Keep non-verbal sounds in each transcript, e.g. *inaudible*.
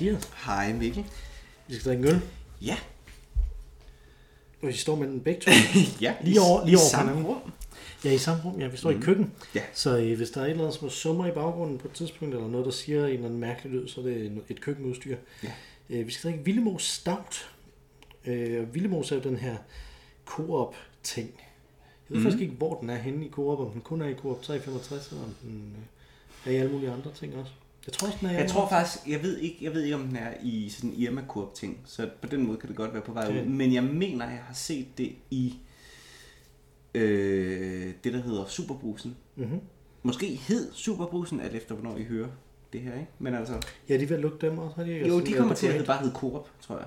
Hej Mathias. Hej Mikkel. Vi skal drikke en øl. Ja. Og vi står med den begge to. *laughs* ja. Lige over, lige over samme hinanden. rum. Ja, i samme rum. Ja, vi står mm. i køkken. Ja. Så øh, hvis der er et eller andet, som er summer i baggrunden på et tidspunkt, eller noget, der siger en eller anden mærkelig lyd, så er det et køkkenudstyr. Ja. Øh, vi skal drikke Villemos Stout. Øh, og Villemos er jo den her Coop-ting. Jeg ved Mhm. mm. faktisk ikke, hvor den er henne i Coop, om den kun er i Coop 365, eller om den øh, er i alle mulige andre ting også. Jeg tror den er Jeg tror faktisk, jeg ved ikke, jeg ved ikke om den er i sådan en irma ting, så på den måde kan det godt være på vej Okay. ud. Men jeg mener, jeg har set det i øh, det, der hedder Superbrusen. Mm-hmm. Måske hed Superbrusen, alt efter hvornår I hører det her, ikke? Men altså, Ja, de at lukke dem også, har de ikke? jo, Altså, de kommer til at hedde, bare hedde Coop, tror jeg.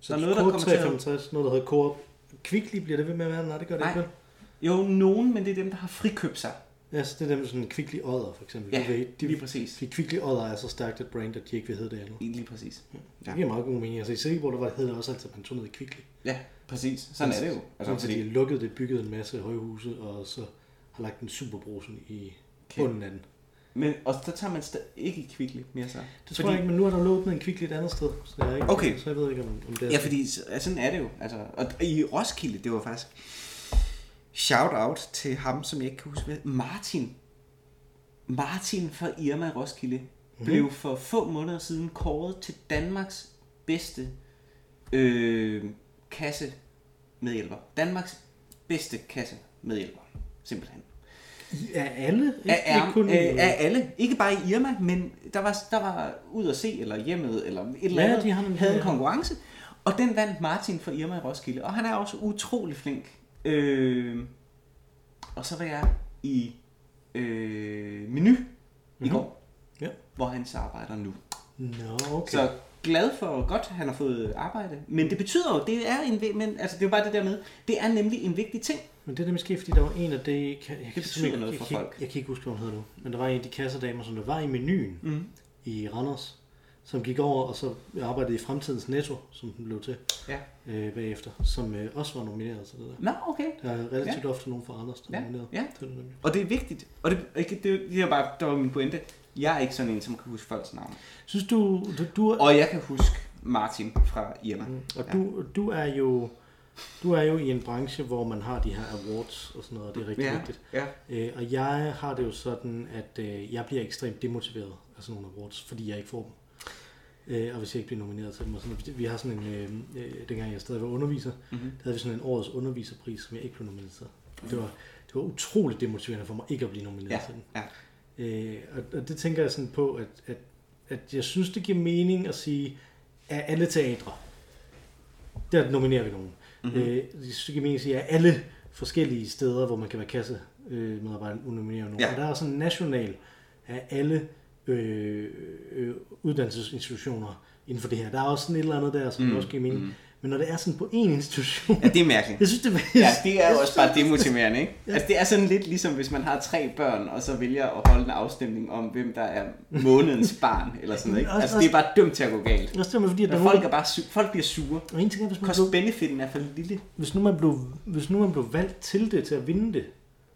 Så Der er noget, der kommer til at- 365, noget, der hedder Coop. Kvickly bliver det ved med at være? Nej, det gør det Nej. ikke? Jo, nogen, men det er dem, der har frikøbt sig. Ja, så det er dem med sådan en Kvickly Odder, for eksempel. Ja, de, de, lige præcis. Fordi Kvickly Odder er så stærkt et brand, at de ikke vil hedde det andet. Lige præcis. Det giver meget god mening. Altså i Silkeborg, der var, det også altid, at man tog ned i Kvickly. Ja, præcis. Sådan er det jo. Altså, Altså, fordi... fordi, de lukkede det, byggede en masse højhuse, og så har lagt en superbrusen i bunden af den. men, og så tager man ikke Kvickly mere så. Det tror jeg ikke, men nu er der åbnet en Kvickly et andet sted. Så, jeg ikke, Okay. så jeg ved ikke, om, om det er Ja, fordi så- ja, sådan er det jo. Altså, og i Roskilde, det var faktisk shout out til ham, som jeg ikke kan huske, hvad, Martin. Martin fra Irma i Roskilde mm-hmm. blev for få måneder siden kåret til Danmarks bedste øh, kasse medhjælper. Danmarks bedste kasse medhjælper. Simpelthen. Er alle? Ikke, Af, er, ikke kun, øh, af alle. Ikke bare i Irma, men der var, der var ud at se, eller hjemmet, eller et eller Ja, andet, de har nemlig- havde en ja. konkurrence. Og den vandt Martin fra Irma i Roskilde. Og han er også utrolig flink. Øh, og så var jeg i øh, menu mm-hmm. i går, Ja. hvor han så arbejder nu. Nå, okay. Så glad for godt, han har fået arbejde. Men det betyder jo, det er en, men, altså det er bare det der med, det er nemlig en vigtig ting. Men det er det måske, fordi der var en af det... Jeg, kan, jeg, kan betyder noget jeg, for kan, folk. Jeg kan ikke huske, hvad hun hedder nu. Men der var en af de kassedamer, som der var i menuen Mm. i Randers, som gik over og så arbejdede i fremtidens Netto, som den blev til Ja. øh, bagefter, som øh, også var nomineret til det der. Nå, okay. Der er relativt ja. ofte nogen fra Randers, der er Ja, nomineret ja. til det. nemlig. Og det er vigtigt. Og det, ikke, det, det er bare, der var min pointe. Jeg er ikke sådan en, som kan huske folks navne. Synes du, du, du, er- Og jeg kan huske Martin fra Irma. Mm, og du, du er jo du er jo i en branche, hvor man har de her awards og sådan noget, og det er rigtig Ja, vigtigt. ja. Øh, og jeg har det jo sådan, at øh, jeg bliver ekstremt demotiveret af sådan nogle awards, fordi jeg ikke får dem. Øh, og hvis jeg ikke bliver nomineret til dem. Og sådan, noget. vi har sådan en, øh, øh, dengang jeg stadig var underviser, Mhm. mm-hmm. der havde vi sådan en årets underviserpris, som jeg ikke blev nomineret til. Det var, det var utroligt demotiverende for mig ikke at blive nomineret Ja, til den. ja. Øh, og, og det tænker jeg sådan på, at, at, at jeg synes, det giver mening at sige, at alle teatre, der nominerer vi nogen. Mm-hmm. Øh, jeg synes, det giver mening at sige, at alle forskellige steder, hvor man kan være kasse øh, medarbejder, nominerer nogen. Ja. Og der er sådan national af alle øh, øh, uddannelsesinstitutioner inden for det her. Der er også sådan et eller andet der, som mm. også giver mening. Mm. Men når det er sådan på én institution, Ja, det er mærkeligt. *laughs* jeg synes, det er Ja, det er jo også bare demotiverende, ikke? Altså, det er sådan lidt ligesom, hvis man har tre børn, og så vælger at holde en afstemning om, hvem der er månedens *laughs* barn, eller sådan noget, ikke? Altså, det er bare dømt til at gå galt. Det er også simpelthen fordi, at der er folk nogen, er bare su- folk bliver sure. og en ting er, hvis man, blev, Cost-benefiten er for lille. hvis, nu man blev, hvis nu man blev valgt til det, til at vinde det,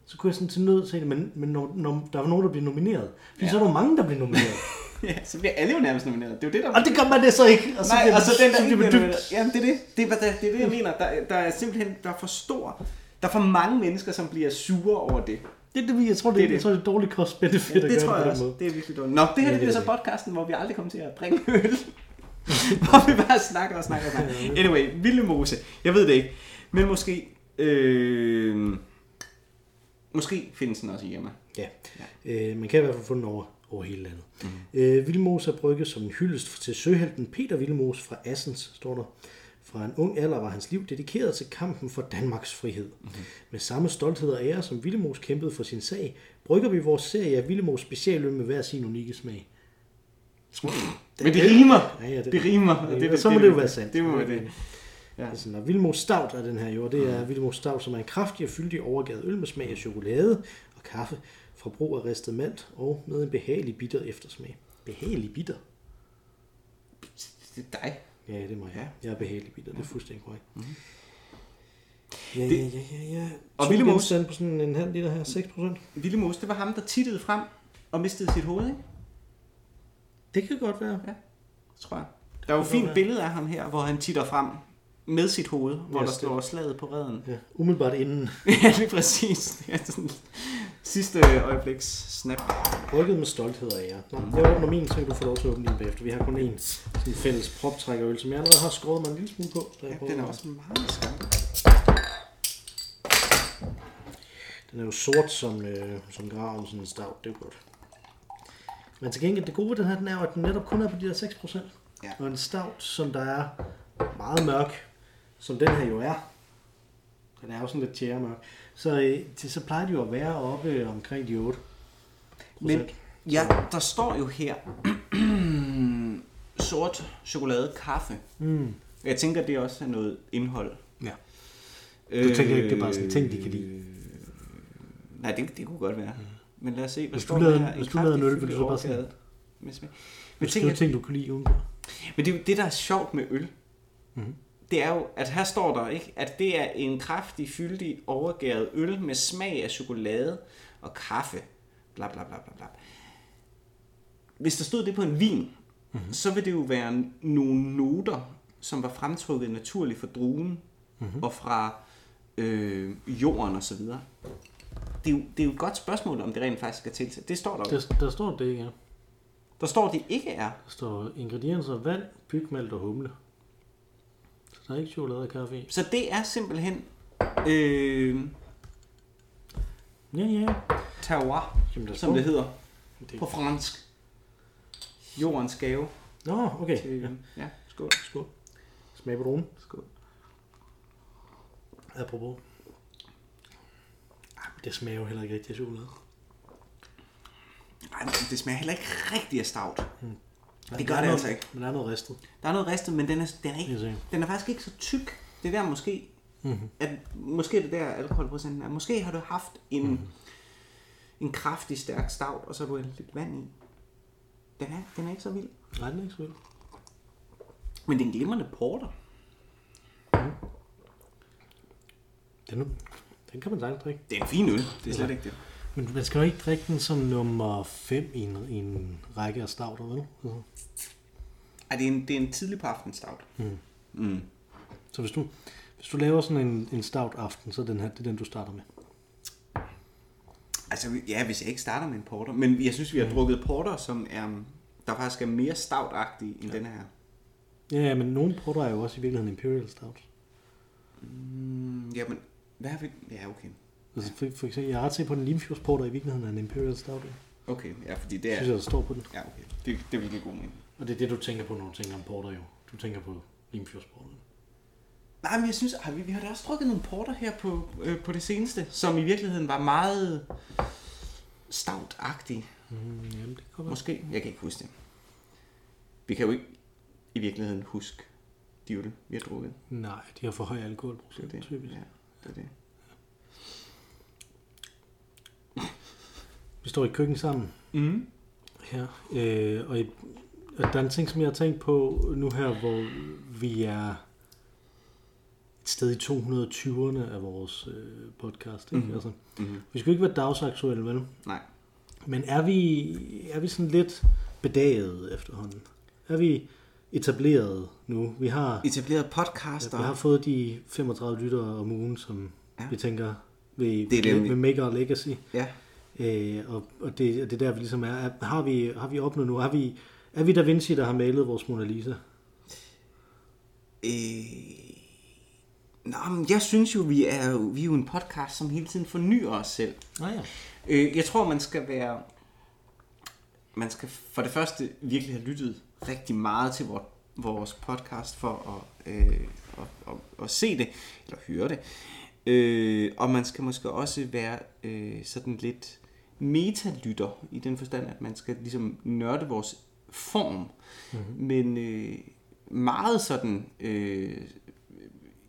så kunne jeg sådan til nød se det, men, men når, når der var nogen, der blev nomineret, fordi ja. så er der mange, der bliver nomineret. *laughs* Ja, så bliver alle jo nærmest nomineret. Det er jo det, der... og det gør man det så ikke. Og så Nej, bliver og så den, der så bliver nomineret. Jamen, det er det. Det er, det, det, er det, jeg mener. Der, der er simpelthen der er for stor... Der er for mange mennesker, som bliver sure over det. Det, det, jeg tror, det, Det er det, det. jeg tror, det er dårligt cost benefit Ja, det gøre tror det jeg også. måde. Det er virkelig dårligt. Nå, det her det bliver det så podcasten, hvor vi aldrig kommer til at drikke øl. *laughs* hvor vi bare snakker og snakker og snakker. Anyway, Vilde Mose. Jeg ved det ikke. Men måske... Øh, måske findes den også i Irma. Ja. Øh, man kan i hvert fald få den over, over hele landet. Mm. Øh, Vildmose er brygget som en hyldest til søhelten Peter Vildmose fra Assens, står der. Fra en ung alder var hans liv dedikeret til kampen for Danmarks frihed. Mm-hmm. Med samme stolthed og ære, som Vildmose kæmpede for sin sag, brygger vi vores serie af Vildmose specialøl med hver sin unikke smag. Men det rimer. Ja, ja, det, Det rimer. og Ja, så må det jo være sandt. Det må være det. Ja. Altså, når Vildmos Stout er den her jo, det er Vildmos Stout, som er en kraftig og fyldig overgavet øl med smag af chokolade og kaffe fra brug af ristet malt og med en behagelig bitter eftersmag. Behagelig bitter? Det er dig. Ja, det er mig. Ja. Jeg er behagelig bitter, det er fuldstændig korrekt. Mhm. Ja, ja, ja, ja, ja. Og genstand på sådan en halv liter her, 6 procent. Ville Mos, det var ham, der tittede frem og mistede sit hoved, ikke? Det kan godt være. Ja. tror jeg. Der er jo et fint billede af ham her, hvor han titter frem med sit hoved, hvor Ja, der står slaget på redden. Ja, umiddelbart inden *laughs* ja, lige præcis. Det er sådan sidste øjebliks snap. rykket med stolthed af jer. Nå, jeg åbner min, så kan du få lov til at åbne din bagefter. Vi har kun én sådan fælles proptrækkerøl, som jeg allerede har skåret mig en lille smule på. Ja, den er også meget skarp. Den er jo sort som, øh, som graven, sådan en stout. Det er jo godt. Men til gengæld, det gode ved den her, den er jo, at den netop kun er på de der 6%. Ja. Og en stout, som der er meget mørk, som den her jo er. Den er jo sådan lidt tjæremørk. Så, øh, det, så plejer de jo at være oppe øh, omkring de 8 Men ja, der står jo her, *clears throat* sort chokolade kaffe. Mm. Jeg tænker, det også er noget indhold. Ja. Du tænker ikke, det er bare sådan en ting, de kan lide? Øh, Nej, det, det kunne godt være. Men lad os se, hvad Hvis du står der her? Hvis du lavede en øl, ville du så bare. Men, Hvis tænker, du ting, du kunne lide udenpå. men det er jo det, der er sjovt med øl. Mhm. Det er jo, at her står der ikke, at det er en kraftig, fyldig, overgæret øl med smag af chokolade og kaffe. Bla bla bla bla bla. Hvis der stod det på en vin, Mhm. mm-hmm. så vil det jo være nogle noter, som var fremtrukket naturligt fra druen Mhm. mm-hmm. og fra øh, jorden og så videre. Det er, jo, det er jo et godt spørgsmål, om det rent faktisk er tilsat. Det står der jo. Der, der står det ikke, ja. Der står, det ikke er. Der står ingredienser, vand, bygmalt og humle. Så der er ikke chokolade og kaffe i. Så det er simpelthen øh, Ja, ja. terroir, Jamen, som det hedder Det- på fransk. Jordens gave. Nå, okay. Til, Ja. ja, skål. Skål. Smag på dronen. skål. Apropos. Ej, det smager jo heller ikke rigtig af chokolade. Ej, men det smager heller ikke rigtig af stout. Nej, Det gør det noget, altså ikke. Men der er noget ristet. Der er noget ristet, men den er, den er, ikke, den er faktisk ikke så tyk. Det er der måske, Mhm. at, måske er det der alkoholprocenten er. Måske har du haft en, Mhm. en kraftig, stærk stout, og så har du lidt vand i. Den er, den er ikke så vild. Nej, den er ikke så vild. Men det er en glimrende porter. Den, er- den kan man sagtens drikke. Det er en fin øl. Det er slet ikke det. Men man skal jo ikke drikke den som nummer 5 i en, i en række af stouter, vel? Altså. Ej, det er en, det er en tidlig på aften stout. Mm. Mm. Så hvis du, hvis du laver sådan en, en stout aften, så er den her, det er den, du starter med. Altså, ja, hvis jeg ikke starter med en porter. Men jeg synes, vi har Mm. drukket porter, som er, der faktisk er mere stout end ja. den her. Ja, ja, men nogle porter er jo også i virkeligheden Imperial Stout. Mm, jamen, hvad har vi? Ja, okay. Altså for, for eksempel, jeg er ret sikker på, at en Limfjords porter i virkeligheden er en Imperial Stout. Okay, ja, fordi det er... synes jeg, der står på den. Ja, okay. Det, det vil give god mening. Og det er det, du tænker på, når du tænker om porter jo. Du tænker på Limfjords porter. Nej, men jeg synes, ej, vi, vi har da også drukket nogle porter her på, øh, på det seneste, som i virkeligheden var meget stout-agtige. Mm, jamen, det være. Måske. Jeg kan ikke huske det. Vi kan jo ikke i virkeligheden huske de øl, vi har drukket. Nej, de har for høj Det er alkoholprocent, det. typisk. Ja, det er det. Vi står i køkken sammen Mm. her, øh, og, og der er en ting, som jeg har tænkt på nu her, hvor vi er et sted i 220'erne af vores øh, podcast. Ikke? Mhm. Altså, Mm. vi skal jo ikke være dagsaktuelle, vel? Nej. Men er vi, er vi sådan lidt bedaget efterhånden? Er vi etableret nu? Vi har, Etableret podcaster. vi har fået de 35 lyttere om ugen, som Ja. ja. vi tænker vil, Det er dem, vi- vil make our legacy. Ja. Øh, og, og det, og det er der, vi ligesom er. er har, vi, har vi opnået nu? Er vi, er vi Da Vinci, der har malet vores Mona Lisa? Øh... Nå, men jeg synes jo, vi er, jo- vi er jo en podcast, som hele tiden fornyer os selv. Nej, ja. Øh, jeg tror, man skal være... Man skal for det første virkelig have lyttet rigtig meget til vor, vores podcast for at, øh, at, at, at se det, eller høre det. Øh, og man skal måske også være øh, sådan lidt metalytter, i den forstand, at man skal ligesom nørde vores form. Mm-hmm. Men øh, meget sådan øh,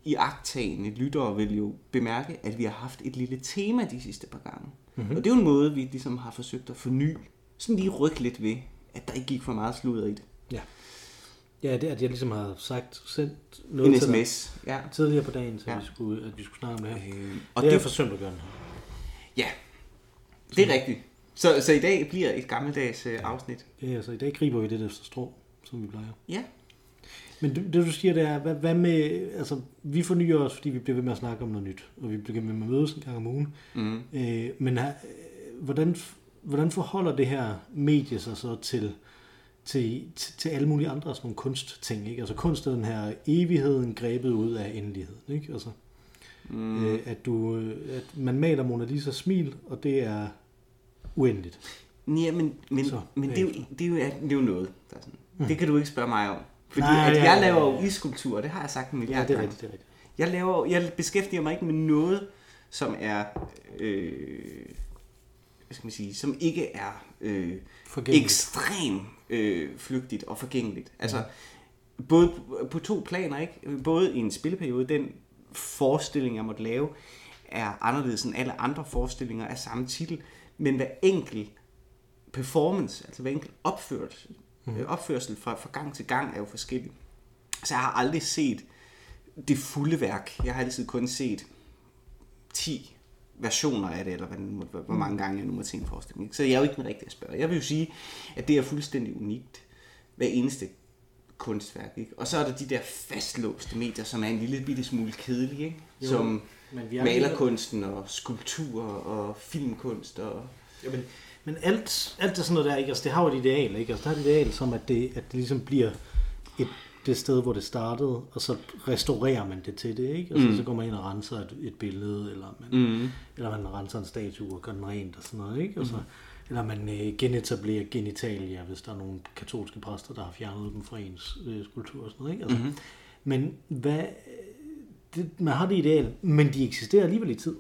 i agtagende lyttere vil jo bemærke, at vi har haft et lille tema de sidste par gange. Mm-hmm. Og det er jo en måde, vi ligesom har forsøgt at forny. Sådan lige rykke lidt ved, at der ikke gik for meget sludder i det. ja. Ja, det at jeg ligesom har sagt, sendt noget En til dig sms. Ja. tidligere på dagen, så Ja. vi skulle, at vi skulle snakke om det her. Øh, Og og det er det, forsømt at gøre den her. ja, det er rigtigt. Så, så i dag bliver et gammeldags øh, afsnit. Ja, altså i dag griber vi det efter strå. som vi plejer. Ja. Men det, det du siger, det er, hvad, hvad med, altså, vi fornyer os, fordi vi bliver ved med at snakke om noget nyt, og vi bliver ved med at mødes en gang om ugen. Mm. Øh, men øh, hvordan, hvordan forholder det her medie sig så til, til, til, til alle mulige andre sådan nogle kunstting, ikke? Altså kunst er den her evigheden grebet ud af endeligheden, ikke? Altså, mm. øh, at, du, øh, at man maler Mona Lisa smil, og det er uendeligt. Ja, men, men, Så, men det, er jo, det, er jo, det er jo noget. Der er sådan. Det kan du ikke spørge mig om. Fordi Nej, at ja, jeg ja, laver ja, jo ja. iskulptur, det har jeg sagt en Ja, milliard det er rigtigt, det er rigtigt. Jeg, laver, jeg beskæftiger mig ikke med noget, som er, øh, hvad skal man sige, som ikke er øh, ekstremt øh, flygtigt og forgængeligt. Altså, både på to planer, ikke? Både i en spilleperiode, den forestilling, jeg måtte lave, er anderledes end alle andre forestillinger af samme titel, men hver enkelt performance, altså hver enkelt opførsel, mm. opførsel fra, fra gang til gang er jo forskellig. Så jeg har aldrig set det fulde værk. Jeg har altid kun set 10 versioner af det, eller hvad, hvor mange gange jeg nu må en forestilling. ikke? Så jeg er jo ikke den rigtige at spørge. Jeg vil jo sige, at det er fuldstændig unikt. Hver eneste kunstværk. Ikke? Og så er der de der fastlåste medier, som er en lille bitte smule kedelige, ikke? Jo, som men vi er- malerkunsten og skulptur og filmkunst og... Ja, men, men alt, alt det sådan noget der, ikke? Altså, det har jo et ideal, ikke? Altså, der er et ideal som, at det, at det ligesom bliver et, det sted, hvor det startede, og så restaurerer man det til det, ikke? Altså, mm. så går man ind og renser et, et billede, eller man, mm. eller man renser en statue og gør den rent og sådan noget, ikke? Og så, eller man øh, genetablerer genitalia, hvis der er nogle katolske præster, der har fjernet dem fra ens øh, skulptur og sådan noget, ikke? Altså, mm-hmm. Men hvad, det, man har det ideal, men de eksisterer alligevel i tid.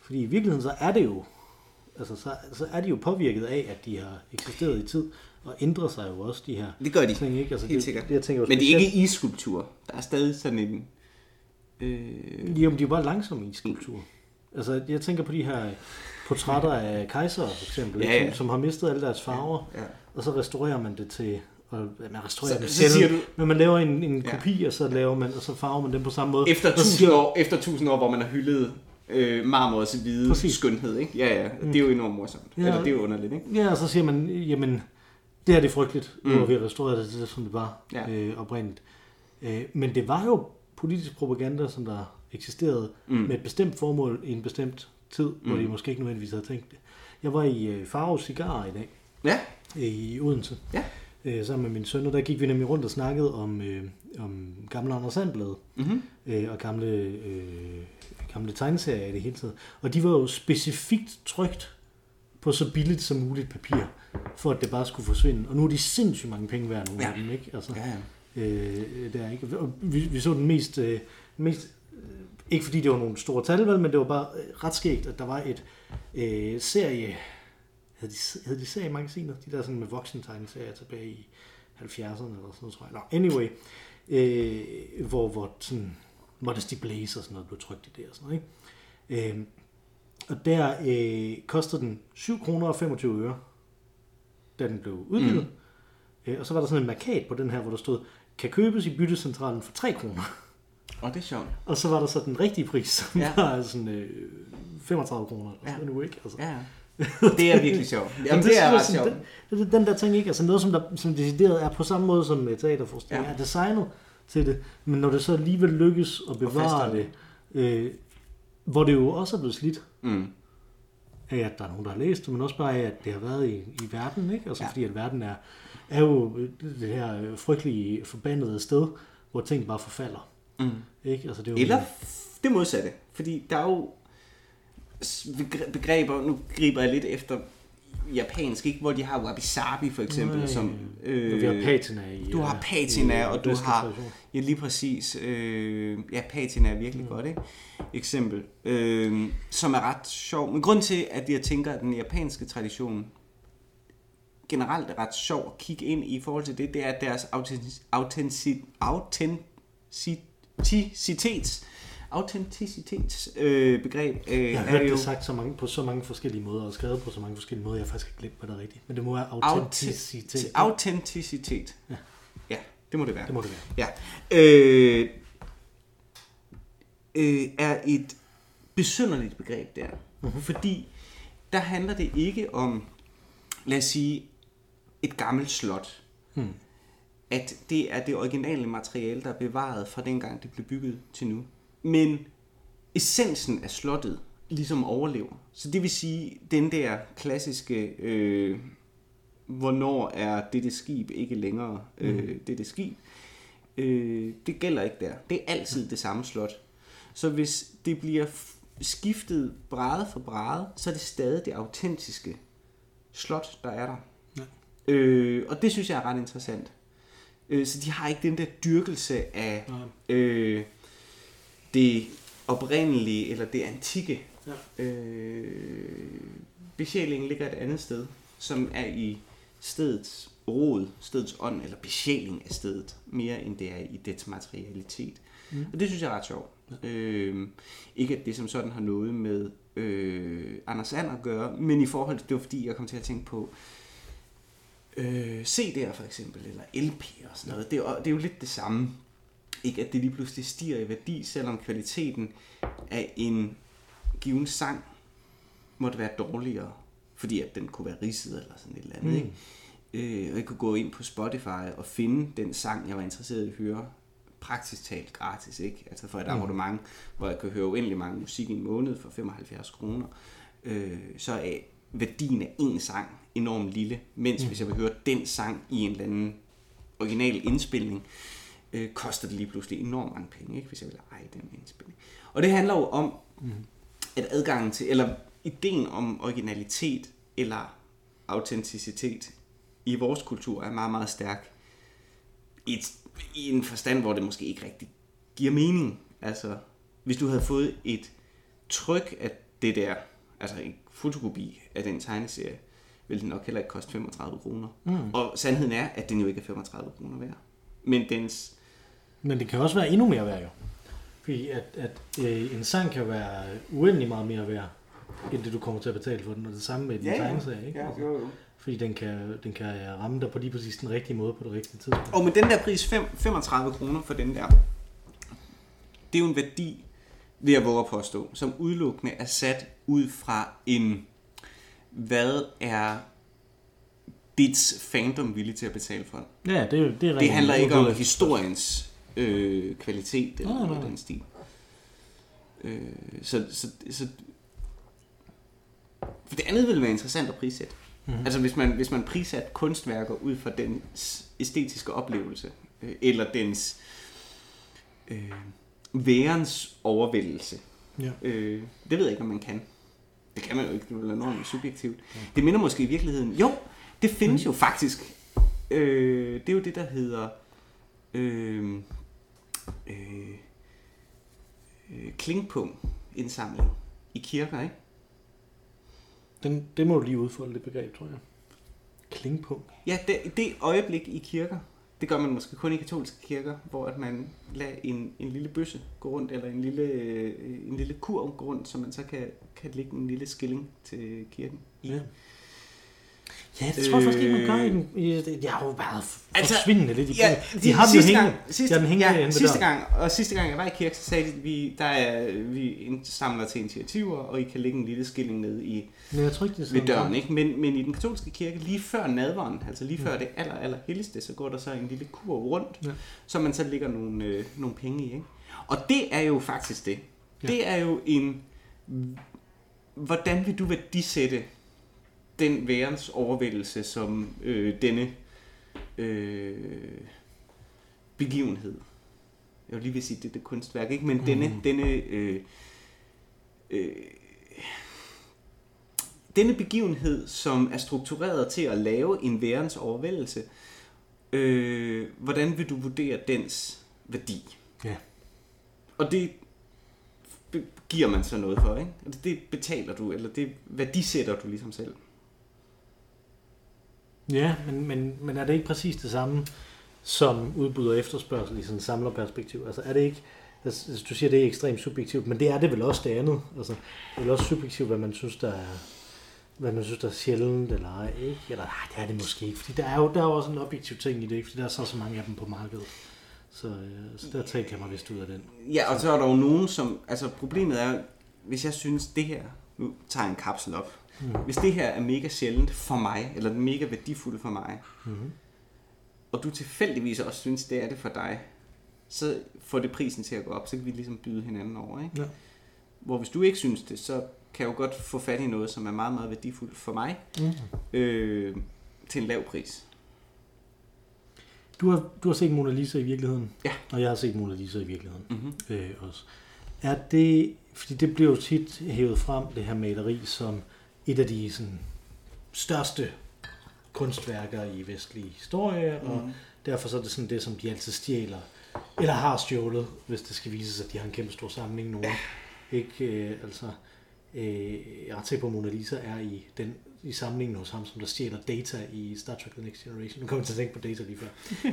Fordi i virkeligheden så er det jo altså, så, så er de jo påvirket af, at de har eksisteret i tid, og ændrer sig jo også, de her Det gør de. ting, ikke? Altså, Helt det, sikkert. Det, jeg tænker Men det er ikke iskulptur. Der er stadig sådan en... Øh, Jo, men de er bare langsomme i skulptur. Altså, jeg tænker på de her portrætter af kejser, for eksempel, Ja, ja. Som, som har mistet alle deres farver, Ja. og så restaurerer man det til, og man restaurerer Så- det så selv, siger du- men man laver en, en Ja. kopi, og så laver man, og så farver man den på samme måde. efter, tusind år, efter tusind år, hvor man har hyldet øh, marmorets hvide Præcis. Skønhed, ikke? Ja, ja. Det er jo enormt morsomt. Ja. Ja. Eller det er jo underligt, ikke? Ja, og så siger man, jamen, det her det er frygteligt, nu Mm. har vi restaureret det til, som det var Ja. øh, oprindeligt. Øh, men det var jo politisk propaganda, som der eksisterede mm. med et bestemt formål i en bestemt tid, mm. hvor de måske ikke nødvendigvis havde tænkt det. Jeg var i øh, Faro Cigar i dag, Ja. i Odense, Ja. øh, sammen med min søn, og der gik vi nemlig rundt og snakkede om, øh, om gamle Anders Sandblad Mm-hmm. øh, og gamle, øh, gamle tegneserier i det hele taget. Og de var jo specifikt trygt på så billigt som muligt papir, for at det bare skulle forsvinde. Og nu er de sindssygt mange penge værd, nogle ja. Af dem, ikke? Altså, Ja, ja. øh, der, ikke? Og vi, vi så den mest, øh, mest øh, ikke fordi det var nogle store tal, vel, men det var bare øh, ret skægt, at der var et øh, serie, hed de, hed de seriemagasiner, de der sådan med voksentegneserier tilbage i 70'erne eller sådan noget, tror jeg. Nå, anyway, øh, hvor, hvor sådan Modesty Blaze og sådan noget blev trykt i det og sådan noget, ikke? Øh, og der øh, kostede den 7 kroner og 25 øre, da den blev udgivet. Mm. Øh, og så var der sådan en markat på den her, hvor der stod, kan købes i byttecentralen for 3 kroner. Og det er sjovt. Og så var der så den rigtige pris, som ja. Var sådan øh, 35 kroner. Ja. Sådan nu, ikke? Altså. Ja. *laughs* Det er virkelig sjovt. Jamen, Men det er ret sjovt. Den, den, der ting ikke, altså noget, som, der, som decideret er på samme måde som øh, teaterforestilling, ja. Er designet til det, men når det så alligevel lykkes at bevare det, øh, hvor det jo også er blevet slidt Mm. Af, at der er nogen, der har læst det, men også bare af, at det har været i, i verden, ikke? Altså ja. Fordi, at verden er, er jo det her øh, frygtelige, forbandede sted, hvor ting bare forfalder. Mm. Ikke? Altså, det er jo Eller f- det modsatte. Fordi der er jo begreber, nu griber jeg lidt efter japansk, ikke? hvor de har wabi-sabi for eksempel. Nej. Som, Øh, vi har patina i... du har øh, patina, i, og du har- tradition. Ja, lige præcis. Øh, ja, patina er virkelig mm. godt, ikke? Eksempel. Øh, som er ret sjov. Men grund til, at jeg tænker, at den japanske tradition generelt er ret sjov at kigge ind i forhold til det, det er at deres autentic- autentic- autenticitets autenticitets øh, begreb øh, Jeg har hørt jo det sagt så mange, på så mange forskellige måder, og skrevet på så mange forskellige måder, jeg har faktisk ikke glemt, hvad der er rigtigt. Men det må være autenticitet. Autenticitet. Autenticitet. Ja. ja, det må det være. Det må det være. Ja. Øh, øh, er et besynderligt begreb der. Mm-hmm. Fordi der handler det ikke om, lad os sige, et gammelt slot. Hmm. at det er det originale materiale, der er bevaret fra dengang det blev bygget til nu. Men essensen af slottet ligesom overlever. Så det vil sige, den der klassiske, øh, hvornår er dette skib ikke længere øh, Mm. dette skib, øh, det gælder ikke der. Det er altid det samme slot. Så hvis det bliver skiftet bræde for bræde, så er det stadig det autentiske slot, der er der. Ja. Øh, og det synes jeg er ret interessant. Øh, så de har ikke den der dyrkelse af Nej. øh, det oprindelige eller det antikke. Ja. Øh, besjælingen ligger et andet sted, som er i stedets rod, stedets ånd, eller besjæling af stedet, mere end det er i dets materialitet. Mm. Og det synes jeg er ret sjovt. Ja. Øh, ikke at det som sådan har noget med øh, Anders And at gøre, men i forhold til, det var fordi, jeg kom til at tænke på øh, CD'er for eksempel, eller LP'er og sådan noget. Det er, det er jo lidt det samme. Ikke at det lige pludselig stiger i værdi, selvom kvaliteten af en given sang måtte være dårligere, fordi at den kunne være ridset eller sådan et eller andet. Mm. Ikke? Øh, og jeg kunne gå ind på Spotify og finde den sang, jeg var interesseret i at høre, praktisk talt gratis, ikke? Altså for et Mm. abonnement, hvor jeg kan høre uendelig mange musik i en måned for 75 kroner, øh, så er værdien af en sang enormt lille, mens mm. hvis jeg vil høre den sang i en eller anden original indspilning, øh, koster det lige pludselig enormt mange penge, ikke? hvis jeg vil eje den indspilning. Og det handler jo om, mm. at adgangen til, eller ideen om originalitet eller autenticitet i vores kultur er meget, meget stærk. I, et, I en forstand, hvor det måske ikke rigtig giver mening. Altså, hvis du havde fået et tryk af det der, altså en fotokopi af den tegneserie, ville den nok heller ikke koste 35 kroner. Mm. Og sandheden er, at den jo ikke er 35 kroner værd. Men dens Men det kan også være endnu mere værd jo. Fordi at, at øh, en sang kan være uendelig meget mere værd, end det du kommer til at betale for den. Og det samme med din tegneserie, ikke? Altså, jo, jo. Fordi den kan, den kan ramme dig på lige præcis den rigtige måde på det rigtige tidspunkt. Og med den der pris, fem- 35 kroner for den der, det er jo en værdi, vil jeg våge at påstå, som udelukkende er sat ud fra en, hvad er dits fandom villig til at betale for? Ja, det, det er Det handler ikke om historiens øh, kvalitet eller nej, noget i den stil. Øh, så, så, så, for det andet ville være interessant at prissætte. Mhm. Mm. Altså hvis man, hvis man prissatte kunstværker ud fra dens æstetiske oplevelse, øh, eller dens øh, værens overvældelse. Ja. Øh, det ved jeg ikke, om man kan. Det kan man jo ikke, det er enormt subjektivt. Det minder måske i virkeligheden, jo, det findes jo faktisk. Øh, det er jo det, der hedder øh, øh, øh, klingpung indsamling i kirker, ikke? Den, det må du lige udfolde, det begreb, tror jeg. Klingpunkt. Ja, det, det øjeblik i kirker, det gør man måske kun i katolske kirker, hvor at man lader en, en lille bøsse gå rundt, eller en lille, øh, en lille kurv gå rundt, så man så kan, kan lægge en lille skilling til kirken. i. Ja. Ja, det tror jeg faktisk ikke, man gør i Øh. den. I, jeg har jo været Altså, forsvindende lidt i Ja, brugen. de, har dem jo hængende. gang, sidste, de hængende ja, ved sidste gang, og sidste gang jeg var i kirke, så sagde de, at vi, der er, vi samler til initiativer, og I kan lægge en lille skilling ned i Men jeg tror ikke, det er ved sådan. døren, ikke? Men, men i den katolske kirke, lige før nadveren, altså lige før det aller, aller helligste, så går der så en lille kurv rundt, Ja. ja. så man så lægger nogle, øh, nogle penge i, ikke? Og det er jo faktisk det. Ja. Ja. Det er jo en... Hvordan vil du værdisætte den værens overvældelse, som øh, denne øh, begivenhed, jeg vil lige vil sige, det er det kunstværk, ikke? Men mm. denne, denne øh, øh, denne begivenhed, som er struktureret til at lave en værens overvældelse, øh, hvordan vil du vurdere dens værdi? Ja. Og det giver man så noget for, ikke? Det betaler du, eller det værdisætter du ligesom selv. Ja, men, men, men er det ikke præcis det samme som udbud og efterspørgsel i sådan et samlerperspektiv? Altså er det ikke, altså, altså, du siger, det er ekstremt subjektivt, men det er det vel også det andet. Altså, det er vel også subjektivt, hvad man synes, der er, hvad man synes, der er sjældent, eller ej, ikke? Eller nej, det er det måske ikke, fordi der er jo, der er jo også en objektiv ting i det, ikke? fordi der er så, så mange af dem på markedet. Så, øh, så der tager jeg mig vist ud af den. Ja, og så er der jo nogen, som... Altså, problemet er, hvis jeg synes, det her... Nu tager jeg en kapsel op. Mm. Hvis det her er mega sjældent for mig, eller mega værdifuldt for mig, Mm-hmm. og du tilfældigvis også synes, det er det for dig, så får det prisen til at gå op, så kan vi ligesom byde hinanden over. Ikke? Ja. Hvor hvis du ikke synes det, så kan jeg jo godt få fat i noget, som er meget, meget værdifuldt for mig, Mm. øh, til en lav pris. Du, har, du har set Mona Lisa i virkeligheden, Ja. og jeg har set Mona Lisa i virkeligheden Mm-hmm. øh, også. Er det, fordi det bliver jo tit hævet frem, det her maleri, som et af de sådan, største kunstværker i vestlig historie, og Mm. derfor så er det sådan det, som de altid stjæler, eller har stjålet, hvis det skal vises, at de har en kæmpe stor samling nogen. Ikke, øh, altså, øh, jeg er på, Mona Lisa er i, den, i samlingen hos ham, som der stjæler data i Star Trek The Next Generation. Nu kommer jeg til at tænke på data lige før,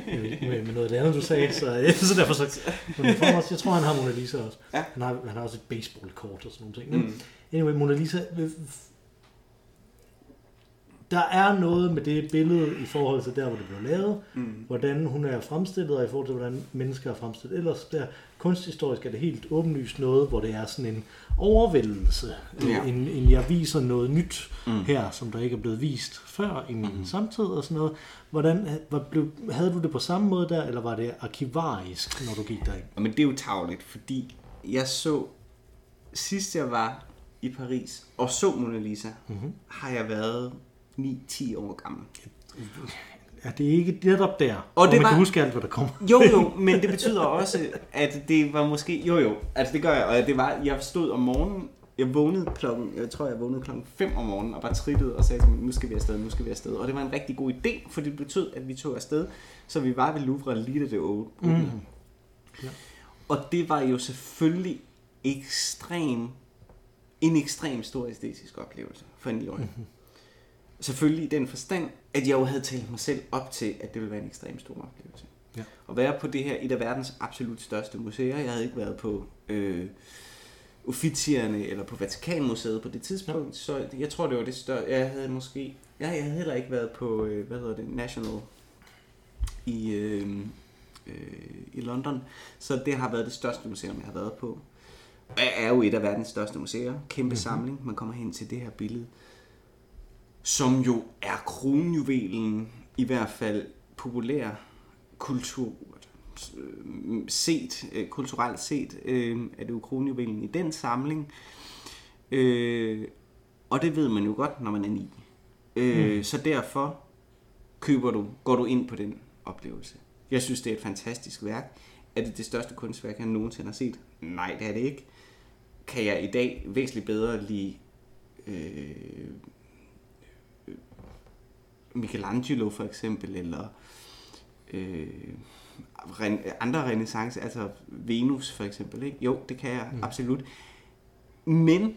øh, med, med noget af det andet, du sagde, så, øh, så derfor så, men jeg, tror også, jeg tror, han har Mona Lisa også. Ja. Han, har, han har også et baseballkort og sådan nogle ting. Men, Mm. Anyway, Mona Lisa... Der er noget med det billede i forhold til der, hvor det blev lavet, Mm. hvordan hun er fremstillet, og i forhold til, hvordan mennesker er fremstillet. Ellers der kunsthistorisk er det helt åbenlyst noget, hvor det er sådan en overvældelse. Ja. En, en, jeg viser noget nyt Mm. her, som der ikke er blevet vist før i min Mhm. samtid og sådan noget. Hvordan, var, blev, havde du det på samme måde der, eller var det arkivarisk, når du gik derind? Men det er jo tavligt, fordi jeg så, sidst jeg var i Paris og så Mona Lisa, Mm-hmm. har jeg været 9-10 år gammel. Er det ikke netop der, Og det man var- kan huske alt, hvad der kommer? Jo, jo, *laughs* men det betyder også, at det var måske... Jo, jo, altså det gør jeg, og det var... Jeg stod om morgenen, jeg vågnede klokken, jeg tror, jeg vågnede klokken 5 om morgenen, og bare trippede og sagde til mig, nu skal vi afsted, nu skal vi afsted. Og det var en rigtig god idé, for det betød, at vi tog afsted, så vi var ved Louvre lige da det åbnede. Mm. Ja. Og det var jo selvfølgelig ekstrem, en ekstrem stor æstetisk oplevelse for en 9 Mhm. Selvfølgelig i den forstand, at jeg jo havde talt mig selv op til, at det ville være en ekstrem stor oplevelse. Ja. At være på det her, et af verdens absolut største museer. Jeg havde ikke været på øh, Uffizierne eller på Vatikanmuseet på det tidspunkt, ja. så jeg tror, det var det største. Jeg havde måske... Ja, jeg havde heller ikke været på, øh, hvad hedder det, National i, øh, øh, i London. Så det har været det største museum, jeg har været på. Og jeg er jo et af verdens største museer. Kæmpe mm-hmm. samling. Man kommer hen til det her billede, som jo er kronjuvelen, i hvert fald populær kultur øh, set, øh, kulturelt set, øh, er det jo kronjuvelen i den samling. Øh, og det ved man jo godt, når man er ni. Øh, mm. Så derfor køber du, går du ind på den oplevelse. Jeg synes, det er et fantastisk værk. Er det det største kunstværk, jeg nogensinde har set? Nej, det er det ikke. Kan jeg i dag væsentligt bedre lide øh, Michelangelo for eksempel, eller øh, andre renaissance, altså Venus for eksempel. Ikke? Jo, det kan jeg mm. absolut. Men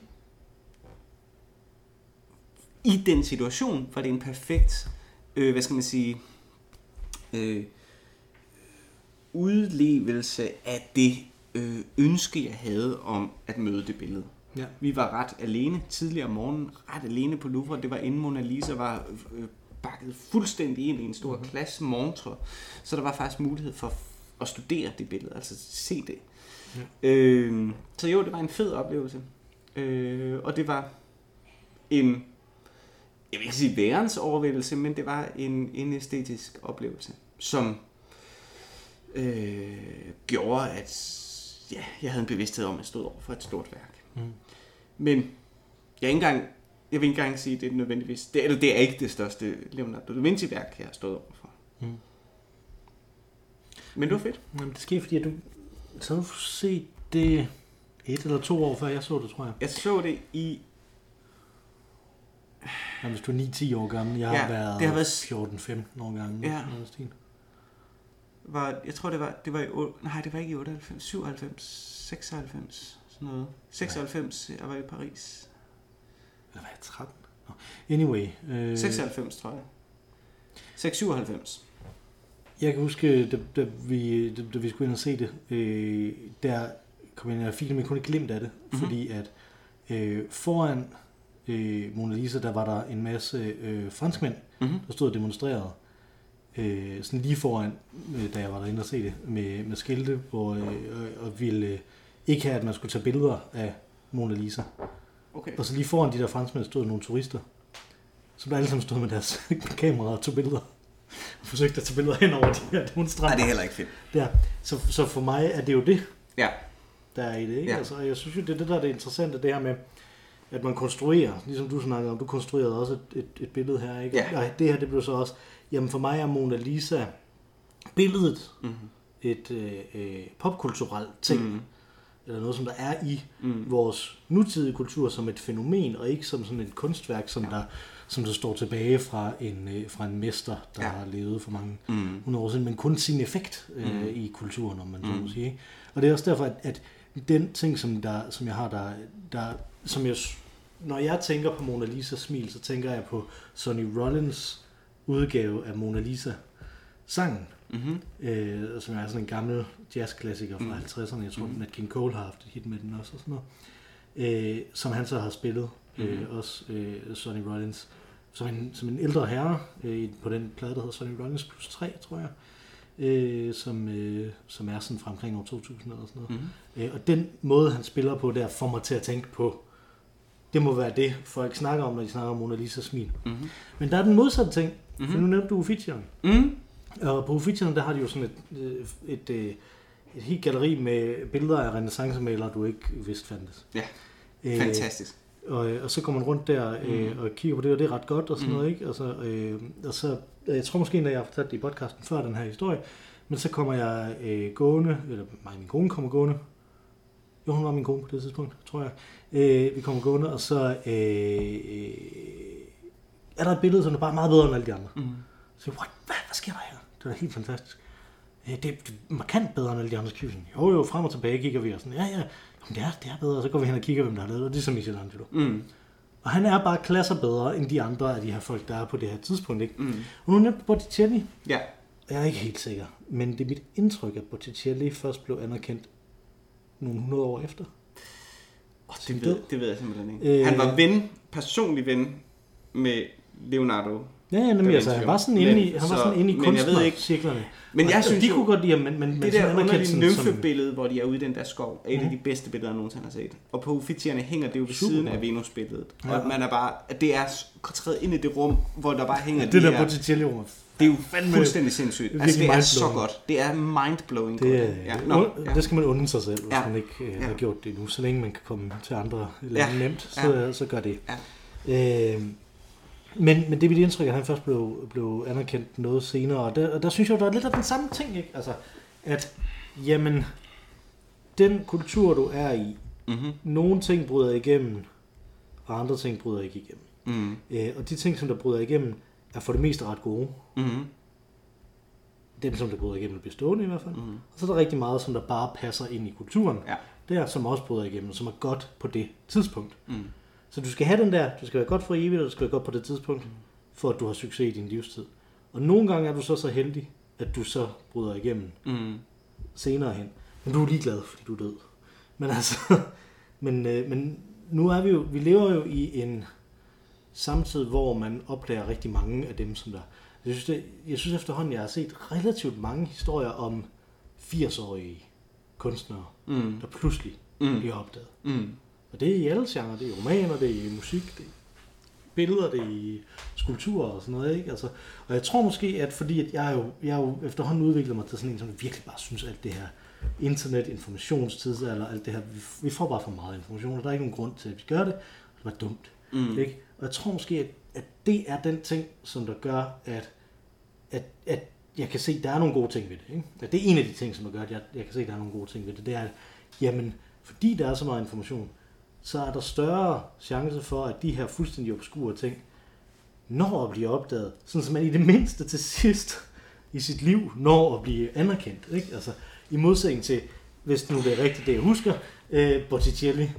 i den situation var det en perfekt, øh, hvad skal man sige, øh, udlevelse af det øh, ønske, jeg havde om at møde det billede. Ja. Vi var ret alene tidligere om morgenen, ret alene på Louvre. Det var inden Mona Lisa var øh, bakket fuldstændig ind i en stor mm-hmm. klasse montre. Så der var faktisk mulighed for at studere det billede, altså se det. Ja. Øh, så jo, det var en fed oplevelse. Øh, og det var en, jeg vil ikke sige værens overvældelse, men det var en, en æstetisk oplevelse, som øh, gjorde, at ja, jeg havde en bevidsthed om, at jeg stod over for et stort værk. Mm. Men jeg, er ikke engang, jeg vil ikke engang sige, at det er nødvendigvis, det, eller det er ikke det største Leonardo da Vinci-værk, jeg har stået over for. Mm. Men det var fedt. Jamen, det skete, fordi at du så har du set det et eller to år før jeg så det, tror jeg. Jeg så det i, Jamen, hvis du er 9-10 år gammel, jeg har Ja, været, det har været- 14-15 år gammel. Ja. var, jeg tror det var, det var i, nej det var ikke i 98, 97, 96, sådan noget. 96, jeg var i Paris. Eller var jeg 13? Nå. Anyway. Øh, 96, tror jeg. 6, 97. Jeg kan huske, da, da, vi, da, da vi skulle ind og se det, øh, der kom jeg ind og filmen, men kun et glimt af det, Mhm. mm-hmm. fordi at øh, foran øh, Mona Lisa, der var der en masse øh, franskmænd, Mm-hmm. der stod og demonstrerede. Øh, sådan lige foran, øh, da jeg var derinde og se det, med, med skilte, hvor, øh, og, og ville øh, ikke have, at man skulle tage billeder af Mona Lisa. Okay. Og så lige foran de der franskmænd stod nogle turister, som der alle sammen stod med deres *laughs* kameraer og tog billeder. forsøgte at tage billeder hen over de her Nej, demonstranter. det er heller ikke fedt. Der. Så, så for mig er det jo det, Ja. der er i det. Ikke? Ja. Altså, og jeg synes jo, det er det, der er det interessante, det her med, at man konstruerer, ligesom du snakkede om, du konstruerede også et, et, et billede her, ikke? Ja. Nej, det her, det blev så også, jamen for mig er Mona Lisa billedet Mhm. et øh, øh, popkulturelt ting, Mhm. Eller noget, som der er i Mm. vores nutidige kultur som et fænomen, og ikke som sådan et kunstværk, som, der, som der står tilbage fra en, øh, fra en mester, der Ja. har levet for mange Mm. 100 år siden, men kun sin effekt øh, Mm. i kulturen, om man så Mm. må sige. ikke? Og det er også derfor, at, at den ting, som, der, som jeg har, der, der, som jeg, når jeg tænker på Mona Lisa smil, så tænker jeg på Sonny Rollins udgave af Mona Lisa sangen, Mm-hmm. øh, som er sådan en gammel jazzklassiker fra Mm. 50'erne. Jeg tror, Mm. mm. Nat King Cole har haft et hit med den også, og sådan noget. Øh, som han så har spillet, øh, Mhm. også øh, Sonny Rollins, som en, som en ældre herre øh, på den plade, der hedder Sonny Rollins plus 3, tror jeg, øh, som, øh, som er sådan fra omkring år 2000 eller sådan noget. Mm-hmm. Øh, og den måde, han spiller på der, får mig til at tænke på, det må være det, folk snakker om, når de snakker om Mona Lisa smil. Mm-hmm. Men der er den modsatte ting, mm-hmm. for nu nævnte du Uffizieren. Mm. Og på Uffizierne, der har de jo sådan et, øh, et, et, et helt galleri med billeder af renaissancemalere, du ikke vidste fandtes. Ja. Øh, Fantastisk. og, og så går man rundt der øh, Mm. og kigger på det, og det er ret godt og sådan Mm. noget, ikke? Og så, øh, og så, jeg tror måske, at jeg har fortalt det i podcasten før den her historie, men så kommer jeg øh, gående, eller mig min kone kommer gående, jo, hun var min kone på det tidspunkt, tror jeg. Øh, vi kommer gående, og så øh, øh, er der et billede, som er bare meget bedre end alle de andre. Mm. Så what, hvad, hvad sker der her? Det var helt fantastisk. Det er, markant bedre end alle de andre kigger. Jo, jo, frem og tilbage kigger vi, og sådan, ja, ja, Jamen, det, er, det er bedre, og så går vi hen og kigger, hvem der har lavet det, og det er så Michelangelo. Mm. Og han er bare klasser bedre end de andre af de her folk, der er på det her tidspunkt, ikke? Mm. Og nu nævnte Botticelli, Ja. jeg er ikke helt sikker, men det er mit indtryk, at Botticelli først blev anerkendt nogle hundrede år efter. Oh, Sin det, ved, det ved jeg simpelthen ikke. Øh. Han var ven, personlig ven med Leonardo. Ja, ja, nemlig, altså, han var sådan inde i, Men- han var så- sådan inde i men jeg ved ikke- kunstnercirklerne. Men jeg synes de jo- kunne godt lide men, men, Det der underlige nymfebillede, hvor de er ude i den der skov, er et af Mhm. de bedste billeder, jeg nogensinde har set. Og på Uffizierne hænger det jo ved Super siden af Venus-billedet. Ja. Og man er bare, at det er træet ind i det rum, hvor der bare hænger Det de der her, Botticelli rum, det er jo fandme- fuldstændig sindssygt. det er Altså, det er så godt. Det er mindblowing det, godt. ja, Ja. Nå, ja. det skal man undre sig selv, hvis Ja. man ikke øh, Ja. har gjort det nu. Så længe man kan komme til andre lande Ja. nemt, så, Ja. så gør det. Øh, men, men det er mit indtryk, at han først blev, blev anerkendt noget senere. Og der, og der synes jeg, der er lidt af den samme ting, ikke? Altså, at jamen, den kultur, du er i, Mm-hmm. nogle ting bryder igennem, og andre ting bryder ikke igennem. Mm. Øh, og de ting, som der bryder igennem, er for det meste ret gode. Mm-hmm. Dem, som der bryder igennem, er bestående i hvert fald. Mm. Og så er der rigtig meget, som der bare passer ind i kulturen. Ja. Der, som også bryder igennem, som er godt på det tidspunkt. Mm. Så du skal have den der, du skal være godt for evigt, og du skal være godt på det tidspunkt, for at du har succes i din livstid. Og nogle gange er du så så heldig, at du så bryder igennem Mm. senere hen. Men du er ligeglad, fordi du er død. Men *laughs* altså, men, øh, men nu er vi jo, vi lever jo i en samtid, hvor man opdager rigtig mange af dem, som der... Jeg synes, det, jeg synes efterhånden, jeg har set relativt mange historier om 80-årige kunstnere, Mm. der pludselig Mm. bliver opdaget. Mm. Og det er i alle genrer. Det er i romaner, det er i musik, det er i billeder, det er i skulpturer og sådan noget. Ikke? Altså, og jeg tror måske, at fordi at jeg, jo, jeg jo efterhånden udviklet mig til sådan en, som virkelig bare synes, alt det her internet, informationstidsalder, alt det her, vi, vi får bare for meget information, og der er ikke nogen grund til, at vi gør det. Det var dumt. Mm. Ikke? Og jeg tror måske, at, at det er den ting, som der gør, at, at, at jeg kan se, at der er nogle gode ting ved det. Ikke? At det er en af de ting, som der gør, at jeg, jeg kan se, at der er nogle gode ting ved det. Det er, at jamen, fordi der er så meget information, så er der større chance for, at de her fuldstændig obskure ting når at blive opdaget, sådan som man i det mindste til sidst i sit liv når at blive anerkendt. Ikke? Altså, I modsætning til, hvis nu det er rigtigt, det jeg husker, øh, Botticelli,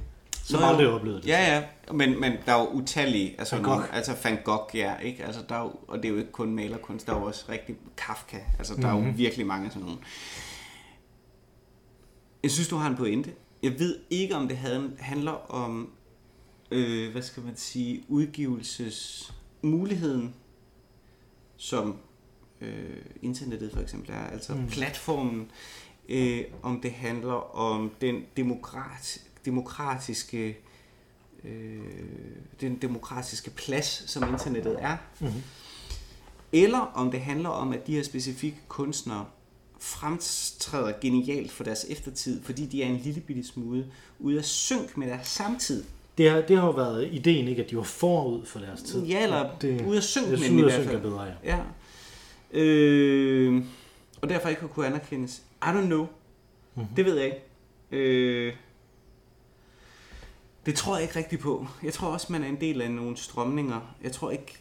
som Nå, aldrig oplevede det. Ja, ja, men, men der er jo utallige, altså, Van Gogh. Gogh. altså Van Gogh, ja, ikke? Altså, der er jo, og det er jo ikke kun malerkunst, der er jo også rigtig Kafka, altså der er jo Mhm. virkelig mange sådan nogle. Jeg synes, du har en pointe. Jeg ved ikke, om det handler om, øh, hvad skal man sige, udgivelsesmuligheden, som øh, internettet for eksempel er, altså Mm. mm. platformen, øh, om det handler om den demokrat, demokratiske øh, den demokratiske plads, som internettet er. Mm-hmm. eller om det handler om, at de her specifikke kunstnere fremtræder genialt for deres eftertid, fordi de er en lille bitte smule ude af synk med deres samtid. Det har, det har jo været ideen, ikke, at de var forud for deres tid. Ja, eller det, ude af synk med dem i hvert er fald. bedre, ja. Ja. Øh, og derfor ikke har kunne anerkendes. I don't know. Mm-hmm. Det ved jeg ikke. Øh, det tror jeg ikke rigtigt på. Jeg tror også, man er en del af nogle strømninger. Jeg tror ikke...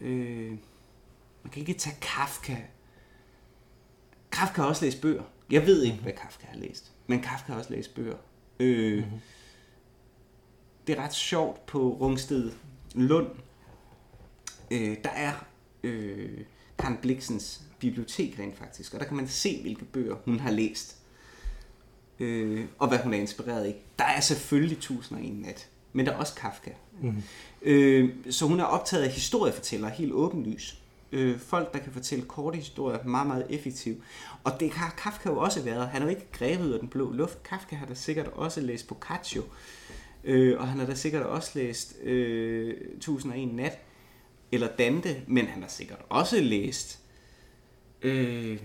Øh, man kan ikke tage Kafka. Kafka har også læst bøger. Jeg ved ikke, hvad Kafka har læst. Men Kafka har også læst bøger. Øh, mm-hmm. Det er ret sjovt på Rungsted Lund. Øh, der er øh, Karen Bliksens bibliotek rent faktisk, og der kan man se, hvilke bøger hun har læst. Øh, og hvad hun er inspireret i. Der er selvfølgelig 1001 nat, men der er også Kafka. Mm. Øh, så hun er optaget af historiefortællere helt åbenlys. Øh, folk, der kan fortælle korte historier meget, meget effektivt. Og det har Kafka jo også været. Han er jo ikke grebet ud af den blå luft. Kafka har da sikkert også læst Boccaccio. Øh, og han har da sikkert også læst øh, 1001 nat. Eller Dante. Men han har sikkert også læst... Øh,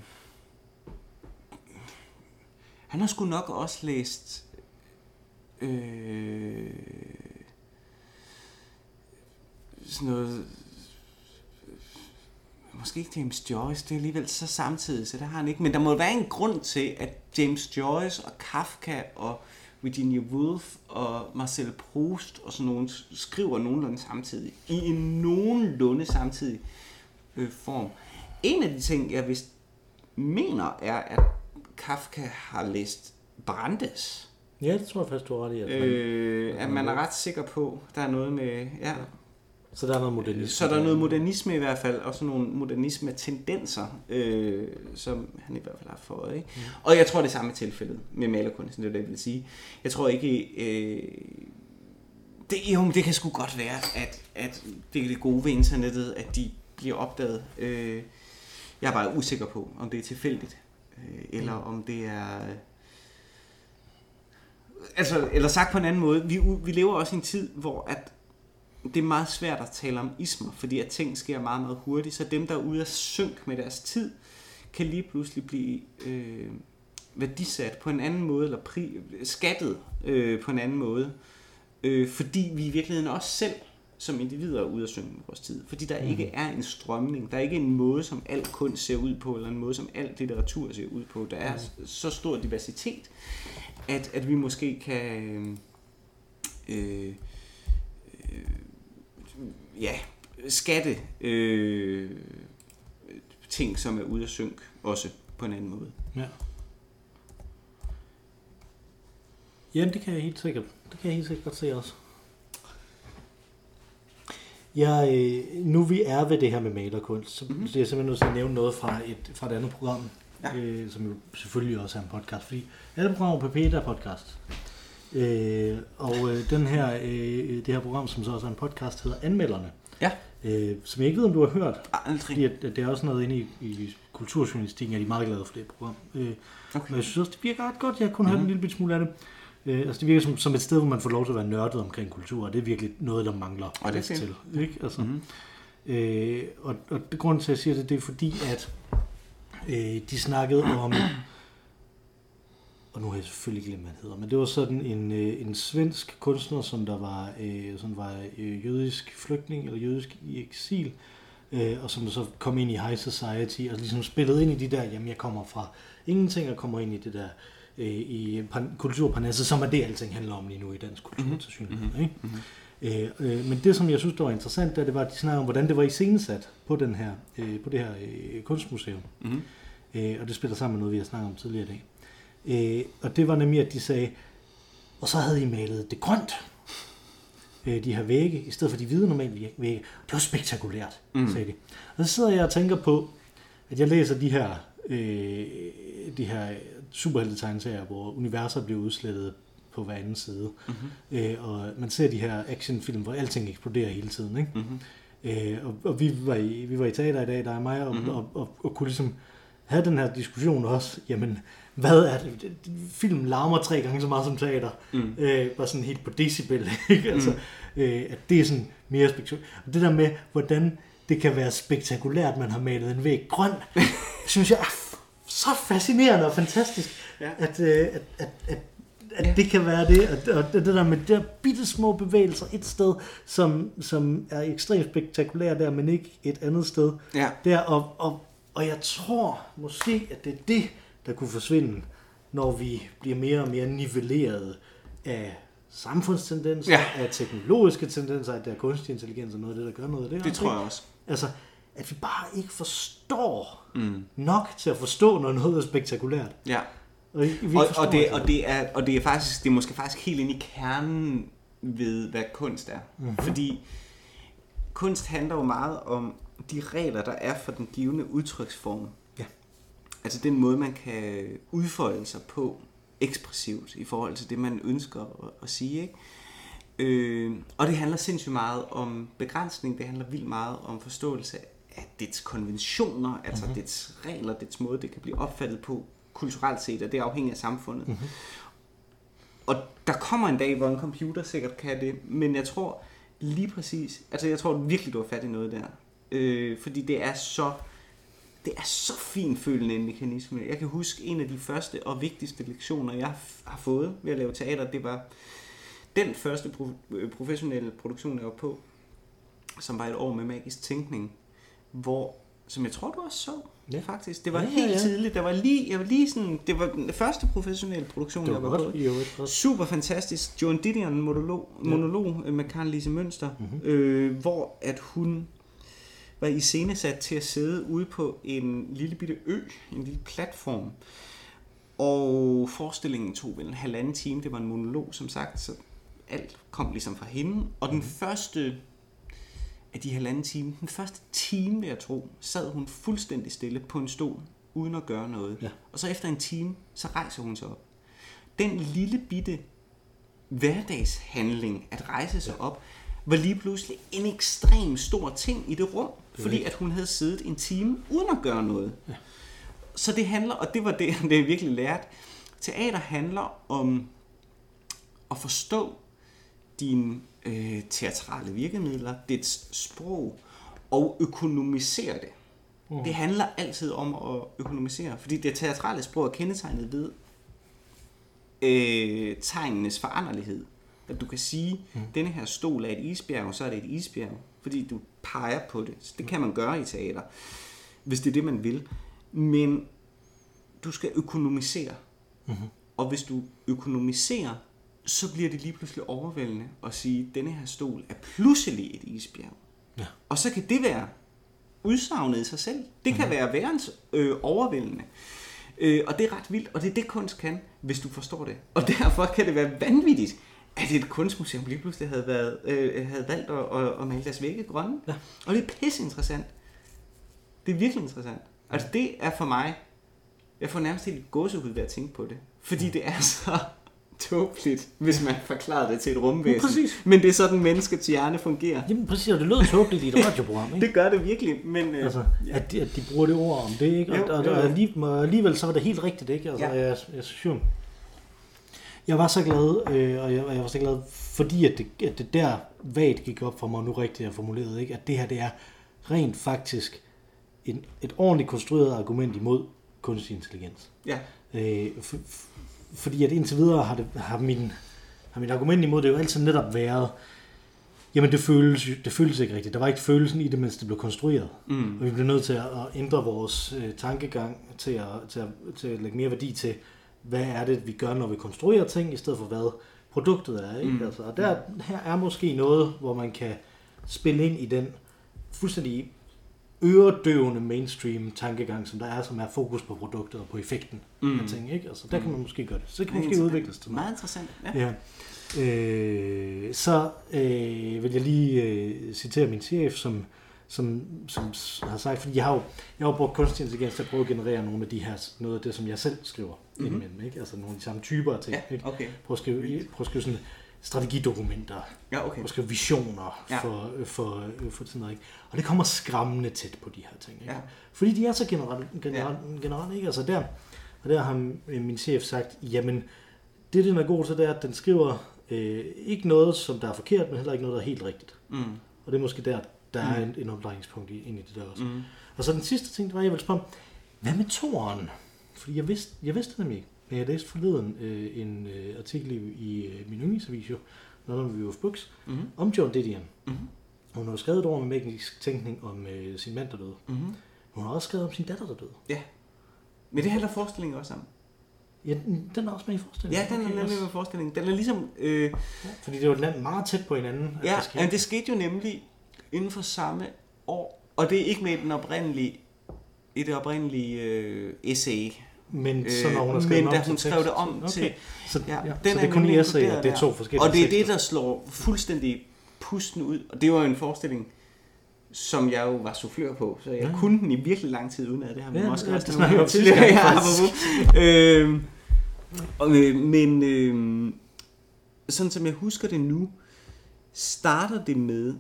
han har sgu nok også læst... Øh, sådan noget... Måske ikke James Joyce, det er alligevel så samtidig, så det har han ikke. Men der må være en grund til, at James Joyce og Kafka og Virginia Woolf og Marcel Proust og sådan nogle skriver nogenlunde samtidig. I en nogenlunde samtidig øh, form. En af de ting, jeg vist mener, er, at Kafka har læst Brandes. Ja, det tror jeg faktisk, du har ret i. At man, Øh, at man er ret sikker på, der er noget med... Ja, så der er noget modernisme. så der er noget modernisme i hvert fald, og sådan nogle modernisme-tendenser, øh, som han i hvert fald har fået. Ikke? Mm. Og jeg tror, det er samme tilfældet med malerkunsten, det er det, jeg vil sige. Jeg tror ikke... Øh, det, jo, det kan sgu godt være, at, at det er det gode ved internettet, at de bliver opdaget. Øh, jeg er bare usikker på, om det er tilfældigt, øh, eller mm. om det er... Altså, eller sagt på en anden måde, vi, vi lever også i en tid, hvor at det er meget svært at tale om ismer, fordi at ting sker meget, meget hurtigt, så dem, der er ude af synk med deres tid, kan lige pludselig blive øh, værdisat på en anden måde, eller pri, skattet øh, på en anden måde, øh, fordi vi i virkeligheden også selv som individer er ude af synk med vores tid, fordi der mm. ikke er en strømning, der er ikke en måde, som al kunst ser ud på, eller en måde, som al litteratur ser ud på. Der er mm. så stor diversitet, at, at vi måske kan... Øh, øh, ja, skatte øh, ting, som er ude af synk, også på en anden måde. Ja. Ja, det kan jeg helt sikkert. Det kan jeg helt sikkert godt se også. Jeg, øh, nu vi er ved det her med malerkunst, så mm-hmm. er jeg simpelthen nødt til at nævne noget fra et, fra et andet program, ja. øh, som jo selvfølgelig også er en podcast, fordi alle programmer på P1 er podcast. Øh, og øh, den her, øh, det her program, som så også er en podcast, hedder Anmelderne. Ja. Øh, som jeg ikke ved, om du har hørt. Aldrig. Fordi at, at det er også noget inde i, i kulturjournalistikken, er de meget glade for det program. Øh, Okay. Men jeg synes også, det virker ret godt. Jeg har kun mm-hmm. hørt en lille bit smule af det. Øh, altså det virker som, som et sted, hvor man får lov til at være nørdet omkring kultur, og det er virkelig noget, der mangler Og det er til. Ikke? Altså, Mhm. øh, og, og det grund til, at jeg siger det, det er fordi, at øh, de snakkede om, og nu har jeg selvfølgelig glemt, hvad han hedder, men det var sådan en, øh, en svensk kunstner, som der var, øh, som var øh, jødisk flygtning, eller jødisk i eksil, øh, og som så kom ind i high society, og ligesom spillede ind i de der, jamen jeg kommer fra ingenting, og kommer ind i det der, øh, i pan- kulturparnasset, som er det, alting handler om lige nu i dansk kultur, mm-hmm. til synligheden, ikke? Mhm. Øh, øh, men det, som jeg synes, der var interessant, det var, at de snakkede om, hvordan det var iscenesat på, den her, øh, på det her øh, kunstmuseum. Mhm. Øh, og det spiller sammen med noget, vi har snakket om tidligere i dag. Øh, og det var nemlig, at de sagde, og så havde I malet det grønt, øh, de her vægge, i stedet for de hvide normale væg- vægge. Det var spektakulært, mm. sagde de. Og så sidder jeg og tænker på, at jeg læser de her, øh, de her superheltetegneserier, hvor universer bliver udslettet på hver anden side. Mm-hmm. Øh, og man ser de her actionfilm, hvor alting eksploderer hele tiden. Ikke? Mm-hmm. Øh, og, og vi, var i, vi var i teater i dag, der er mig, og, mm-hmm. og, og, og kunne ligesom have den her diskussion også. Jamen, hvad er det? Film larmer tre gange så meget som teater. Mm. Øh, bare sådan helt på decibel. *laughs* Ikke? Altså, øh, at det er sådan mere spektakulært. Og det der med, hvordan det kan være spektakulært, man har malet en væg grøn, *laughs* synes jeg er så fascinerende og fantastisk, Ja. at, øh, at, at, at, at det kan være det, og, og det, det der med de der bitte små bevægelser et sted, som, som er ekstremt spektakulære der, men ikke et andet sted. Ja. Der, og, og, og jeg tror måske, at det er det, der kunne forsvinde, når vi bliver mere og mere nivelleret af samfundstendenser, Ja. af teknologiske tendenser, at der er kunstig intelligens og noget af det, der gør noget af det. Det også, tror ikke? jeg også. Altså, at vi bare ikke forstår mm. nok til at forstå, når noget er spektakulært. Ja. Og, vi Og, og, det, og, det er, og det er faktisk, det er måske faktisk helt ind i kernen ved, hvad kunst er. Mm-hmm. Fordi kunst handler jo meget om de regler, der er for den givende udtryksform. Altså den måde, man kan udfolde sig på ekspressivt i forhold til det, man ønsker at, at sige. Ikke? Øh, og det handler sindssygt meget om begrænsning, det handler vildt meget om forståelse af dets konventioner, altså mm-hmm. dets regler, dets måde, det kan blive opfattet på kulturelt set, og det er afhængigt af samfundet. Mm-hmm. Og der kommer en dag, hvor en computer sikkert kan det, men jeg tror lige præcis, altså jeg tror virkelig, du har fat i noget der. Øh, fordi det er så det er så fint følende en mekanisme. Jeg kan huske en af de første og vigtigste lektioner, jeg har fået ved at lave teater, det var den første pro- øh, professionelle produktion, jeg var på, som var et år med magisk tænkning, hvor, som jeg tror, du også så, Ja. faktisk. Det var Ja, ja, ja, helt ja. tidligt. Der var lige, jeg var lige sådan, det var den første professionelle produktion, Det jeg var var godt på. øvrigt også. Super fantastisk. Joan Didion monolog, Ja. monolog øh, med Karen Lise Mønster, Mhm. mm-hmm. øh, hvor at hun var iscenesat til at sidde ude på en lille bitte ø, en lille platform. Og forestillingen tog vel en halvanden time. Det var en monolog, som sagt, så alt kom ligesom fra hende. Og den første af de halvanden time, den første time, vil jeg tro, sad hun fuldstændig stille på en stol, uden at gøre noget. Ja. Og så efter en time, så rejser hun sig op. Den lille bitte hverdagshandling at rejse sig op, var lige pludselig en ekstrem stor ting i det rum, fordi rigtigt. at hun havde siddet en time uden at gøre noget. Ja. Så det handler, og det var det, *laughs* det jeg virkelig lærte, teater handler om at forstå dine øh, teatrale virkemidler, dit sprog, og økonomisere det. Mm. Det handler altid om at økonomisere, fordi det teatrale sprog er kendetegnet ved øh, tegnenes foranderlighed. At du kan sige, mm. denne her stol er et isbjerg, så er det et isbjerg, fordi du peger på det. Så det kan man gøre i teater, hvis det er det, man vil. Men du skal økonomisere. Mm-hmm. Og hvis du økonomiserer, så bliver det lige pludselig overvældende at sige, at denne her stol er pludselig et isbjerg. Ja. Og så kan det være udsagnet i sig selv. Det kan være værens øh, overvældende. Øh, og det er ret vildt, og det er det kunst kan, hvis du forstår det. Og derfor kan det være vanvittigt, at et kunstmuseum lige pludselig havde, været, øh, havde valgt at, at, at male deres vægge grønne. Ja. Og det er pisse interessant. Det er virkelig interessant. Altså det er for mig, jeg får nærmest helt gåsehud ved at tænke på det. Fordi det er så *laughs* tåbeligt, hvis man forklarer det til et rumvæsen. Præcis. Men det er sådan, menneskets hjerne fungerer. Jamen præcis, og det lød tåbeligt i et radioprogram, ikke? *laughs* Det gør det virkelig, men... Øh, Altså, at de, at de bruger det ord om det, ikke? Og, Jo, og, og, og alligevel så var det helt rigtigt, ikke? Altså, Ja. jeg, jeg synes jo, jeg var så glad, øh, og jeg, og jeg var så glad, fordi at det, at det der vagt gik op for mig, nu rigtigt er formuleret, ikke? At det her, det er rent faktisk en, et ordentligt konstrueret argument imod kunstig intelligens. ja. Øh, f- f- fordi at indtil videre har, det, har, min, har min argument imod det jo altid netop været, jamen det føles, det føles ikke rigtigt. Der var ikke følelsen i det, mens det blev konstrueret. Mm. Og vi blev nødt til at, at ændre vores øh, tankegang til at, til, at, til at lægge mere værdi til, hvad er det, vi gør, når vi konstruerer ting, i stedet for hvad produktet er. Ikke? Mm. Altså, og der, her er måske noget, hvor man kan spille ind i den fuldstændig øredøvende mainstream tankegang, som der er, som er fokus på produktet og på effekten mm. af ting. Ikke? Altså, der kan man måske gøre det. Så kan man måske udvikles til noget. Meget interessant, ja. Ja. Øh, så øh, vil jeg lige øh, citere min chef, som, som, som har sagt, fordi jeg har jo, jeg har brugt kunstig intelligens til at prøve at generere nogle af de her, noget af det, som jeg selv skriver mm-hmm. indimellem, ikke? Altså nogle af de samme typer af ting, Ja, ikke? okay. Prøve at skrive, prøve at skrive sådan strategidokumenter, Ja, okay. prøve at skrive visioner Ja. for, for, for sådan noget, ikke? Og det kommer skræmmende tæt på de her ting, ikke? Ja. Fordi de er så generelt, generelt, generelt ikke? Altså der, og der har min chef sagt, jamen, det den er god til, det er, at den skriver øh, ikke noget, som der er forkert, men heller ikke noget, der er helt rigtigt. Mm. Og det er måske der, der er en, en omdrejningspunkt i, ind i det der også. Mm. Og så den sidste ting, det var, jeg ville spørge, om, hvad med toeren? Fordi jeg vidste, jeg vidste det nemlig ikke. Men jeg læste forleden øh, en øh, artikel i, i øh, min yndlingsavis, jo, noget om Books, mm-hmm. om John Didion. Mm-hmm. Hun har skrevet et ord med magisk tænkning om øh, sin mand, der døde. Mm-hmm. Hun har også skrevet om sin datter, der døde. Ja. Men det handler forestillingen også om. Ja, den- den er også med i forestillingen. Ja, den er nemlig med forestillingen. Den er ligesom... Øh, Ja, fordi det var et land meget tæt på hinanden. ja, men det skete jo nemlig inden for samme år. Og det er ikke med i den oprindelige, i det oprindelige øh, essay. Men så Øh, når hun har skrevet men da hun skrev det om okay. til- Så, ja, Ja, den så det er kun i essay, det er to forskellige Og det er det, tekster. der slår fuldstændig pusten ud. Og det var jo en forestilling, som jeg jo var soufflør på, så jeg Ja. kunne den i virkelig lang tid uden at det har vi Ja, måske ja, også det snakker vi om tidligere. *laughs* Ja, øhm, og, øh, men øh, sådan som jeg husker det nu, starter det med,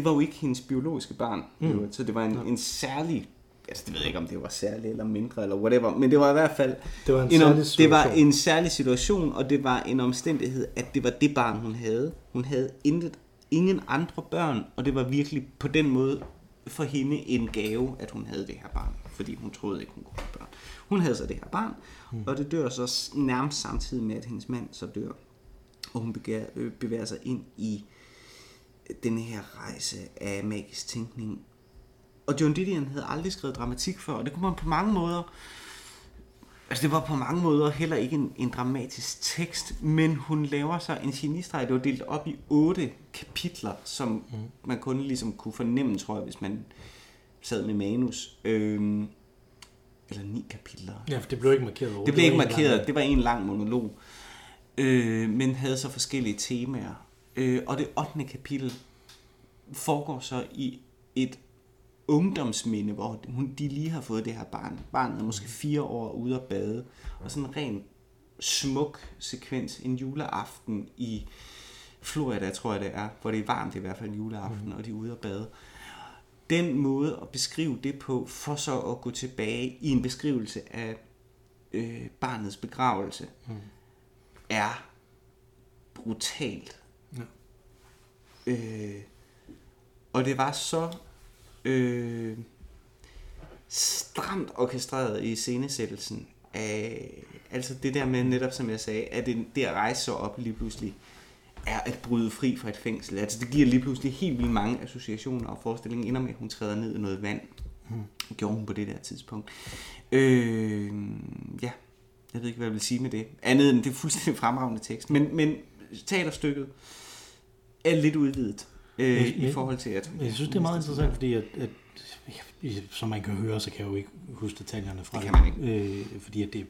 det var jo ikke hendes biologiske barn, mm. så det var en, en særlig, altså det ved jeg ikke om det var særlig eller mindre eller whatever, men det var i hvert fald Det var en en om, særlig det var situation. en særlig situation, og det var en omstændighed, at det var det barn, hun havde. Hun havde intet, ingen andre børn, og det var virkelig på den måde for hende en gave, at hun havde det her barn, fordi hun troede ikke, hun kunne få børn. Hun havde så det her barn, mm. og det dør så nærmest samtidig med, at hendes mand så dør. Og hun bevæger, øh, bevæger sig ind i den her rejse af magisk tænkning. Og John Didion havde aldrig skrevet dramatik før, og det kunne man på mange måder Altså det var på mange måder heller ikke en, en dramatisk tekst, men hun laver så en genistreg. Det var delt op i otte kapitler, som mm. man kun ligesom kunne fornemme, tror jeg, hvis man sad med manus. Øhm, eller ni kapitler. Ja, for det blev ikke markeret over. Det blev ikke markeret, lang- det var en lang monolog, øh, men havde så forskellige temaer. Øh, og det 8. kapitel foregår så i et ungdomsminde, hvor hun, de lige har fået det her barn. Barnet er måske fire år ude at bade, og sådan en ren smuk sekvens, en juleaften i Florida, tror jeg det er, hvor det er varmt i hvert fald juleaften, mm. og de er ude at bade. Den måde at beskrive det på, for så at gå tilbage i en beskrivelse af øh, barnets begravelse, mm. er brutalt. Øh, og det var så øh, stramt orkestreret i scenesættelsen af, altså det der med netop, som jeg sagde, at det, det at rejse sig op lige pludselig, er at bryde fri fra et fængsel. Altså det giver lige pludselig helt vildt mange associationer, og forestillingen ender med, at hun træder ned i noget vand. Hmm. Gjorde hun på det der tidspunkt. Øh, ja, jeg ved ikke, hvad jeg vil sige med det. Andet end det er fuldstændig fremragende tekst. Men, men teaterstykket er lidt udvidet øh, Men- i forhold til at... Men Jeg synes, det er meget interessant, fordi at, at som man kan høre, så kan jeg jo ikke huske detaljerne fra Det kan man ikke. Øh, fordi at det er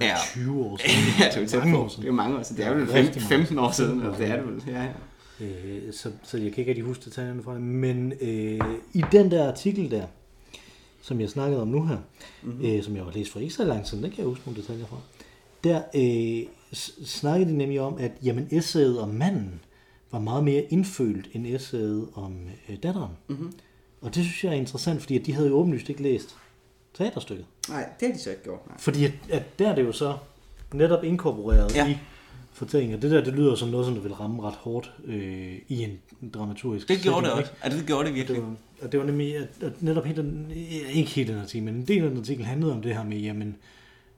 Ja. ja. 20 år *laughs* siden. ja, det er jo tæt Mange år siden. Det er jo mange år siden. Det er jo Ja, 15, rigtig mange. 15 år siden. 15 år eller Det er det vel. Ja, ja. Øh, så, så jeg kan ikke rigtig huske detaljerne fra det. Men øh, i den der artikel der, som jeg snakkede om nu her, Mhm. mm-hmm. øh, som jeg har læst for ikke så lang tid, den kan jeg huske nogle detaljer fra, der øh, snakkede de nemlig om, at jamen, essayet om manden var meget mere indfølt end essayet om øh, datteren. Mhm. Mm-hmm. Og det synes jeg er interessant, fordi at de havde jo åbenlyst ikke læst teaterstykket. Nej, det har de så ikke gjort. Nej. Fordi at, at der er det jo så netop inkorporeret Ja. ja. i fortællingen. Det der, det lyder som noget, som der vil ramme ret hårdt øh, i en dramaturgisk Det gjorde det setting, også. Altså, det gjorde det ikke? virkelig. Det var, og det var nemlig, at, at netop den, ikke hele den artikel, men en del af den artikel handlede om det her med, jamen,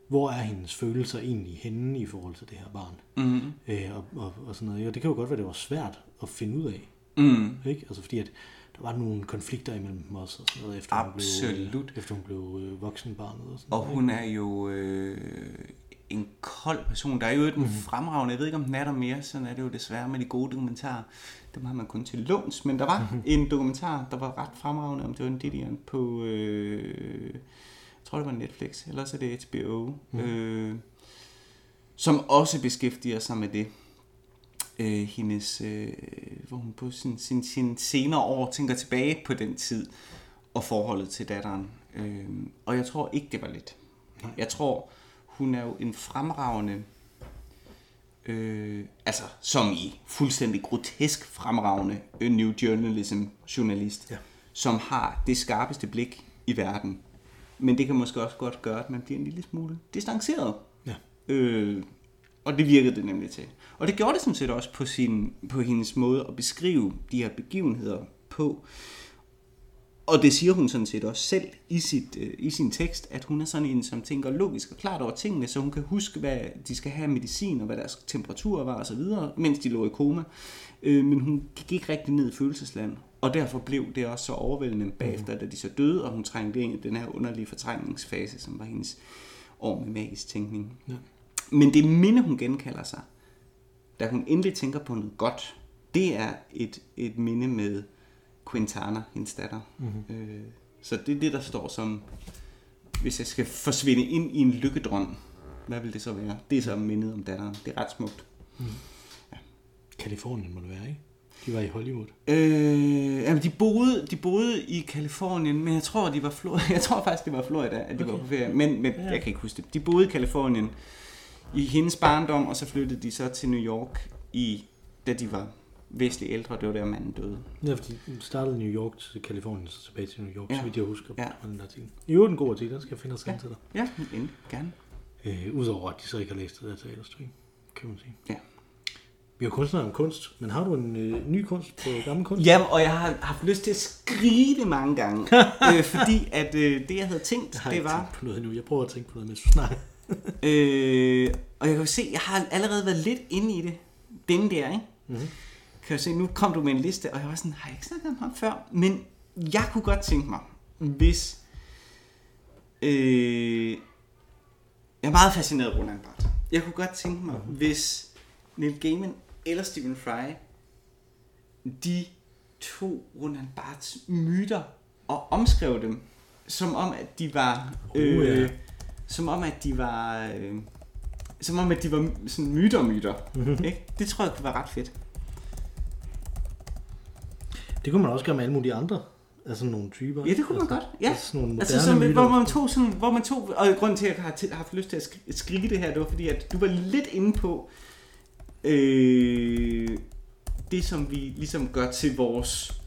hvor er hendes følelser egentlig henne i forhold til det her barn? Mm. Øh, og, og, og sådan noget. Og det kan jo godt være, det var svært at finde ud af. Mm. Ikke? Altså fordi, at der var nogle konflikter imellem dem også, og sådan noget, efter hun Absolut. blev, efter hun blev øh, voksenbarnet. Og, sådan Og noget, hun er jo øh, en kold person. Der er jo Mhm. mm. fremragende, jeg ved ikke om den er der mere, sådan er det jo desværre med de gode dokumentarer. Dem har man kun til låns, men der var Mhm. en dokumentar, der var ret fremragende om John Didion på, øh, tror det var Netflix, eller så er det HBO, mm. øh, som også beskæftiger sig med det. Øh, hendes, øh, hvor hun på sin, sin, sin senere år tænker tilbage på den tid og forholdet til datteren. Øh, og jeg tror ikke, det var let. Jeg tror, hun er jo en fremragende, øh, altså som i fuldstændig grotesk fremragende øh, New Journalism journalist, Ja. som har det skarpeste blik i verden. Men det kan måske også godt gøre, at man bliver en lille smule distanceret. Ja. Øh, og det virkede det nemlig til. Og det gjorde det sådan set også på, sin, på hendes måde at beskrive de her begivenheder på. og det siger hun sådan set også selv i, sit, øh, i sin tekst, at hun er sådan en, som tænker logisk og klart over tingene, så hun kan huske, hvad de skal have af medicin, og hvad deres temperatur var osv., mens de lå i koma. Øh, men hun gik ikke rigtig ned i følelsesland, og derfor blev det også så overvældende bagefter, da de så døde, og hun trængte ind i den her underlige fortrængningsfase, som var hendes år med magisk tænkning. Ja. Men det minde, hun genkalder sig, da hun endelig tænker på noget godt, det er et, et minde med Quintana, hendes datter. Mm-hmm. Øh, så det er det, der står som, hvis jeg skal forsvinde ind i en lykkedrøm, hvad vil det så være? Det er så mindet om datteren. Det er ret smukt. Kalifornien må det være, ikke? De var i Hollywood. Øh, jamen, de boede, de boede i Kalifornien, men jeg tror, de var Florida. *laughs* Jeg tror faktisk, det var Florida, at de okay. var på ferie. Men, men ja. jeg kan ikke huske det. De boede i Kalifornien i hendes barndom, og så flyttede de så til New York, i, da de var væsentligt ældre. Det var der, manden døde. Ja, fordi de startede New York til Kalifornien, så tilbage til New York, Ja. så vidt jeg husker. Ja. den artikel. I øvrigt en god artikel, den skal jeg finde og sende Ja. til dig. Ja, endelig. Gerne. Øh, Udover at de så ikke har læst det der teaterstykke, kan man sige. Ja. Vi har kun snakket om kunst, men har du en øh, ny kunst på gammel kunst? Jamen, og jeg har haft lyst til at skrive det mange gange. *laughs* øh, fordi at øh, det, jeg havde tænkt, Jeg har det var... tænkt på noget endnu. Jeg prøver at tænke på noget, mens du snakker. *laughs* Øh, og jeg kan jo se, jeg har allerede været lidt inde i det. Den der, ikke? Mhm. Kan jeg se, nu kom du med en liste, og jeg var sådan, har jeg ikke snakket om ham før? Men jeg kunne godt tænke mig, hvis... Øh, jeg er meget fascineret af Roland Barthes. Jeg kunne godt tænke mig, hvis Neil Gaiman eller Stephen Fry, de to Roland Barthes myter og omskrev dem, som om at de var... Øh, Uh, ja. Som om at de var... Øh, som om at de var sådan myter-myter. Mhm. Ikke? Det tror jeg kunne være ret fedt. Det kunne man også gøre med alle mulige andre. Altså nogle typer. Ja, det kunne man altså, godt. Ja. Altså sådan nogle Altså, som, myter. hvor man tog sådan, hvor man tog, og grunden til, at jeg har haft lyst til at sk- skrive det her, det var fordi, at du var lidt inde på, øh, det som vi ligesom gør til vores,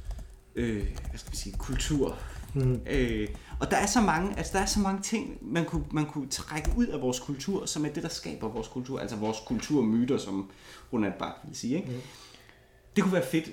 øh, hvad skal vi sige, kultur. Mhm. Øh, og der er så mange, altså der er så mange ting, man kunne, man kunne trække ud af vores kultur, som er det, der skaber vores kultur, altså vores kulturmyter, som Ronald Barth vil sige. Ikke? Mhm. Det kunne være fedt,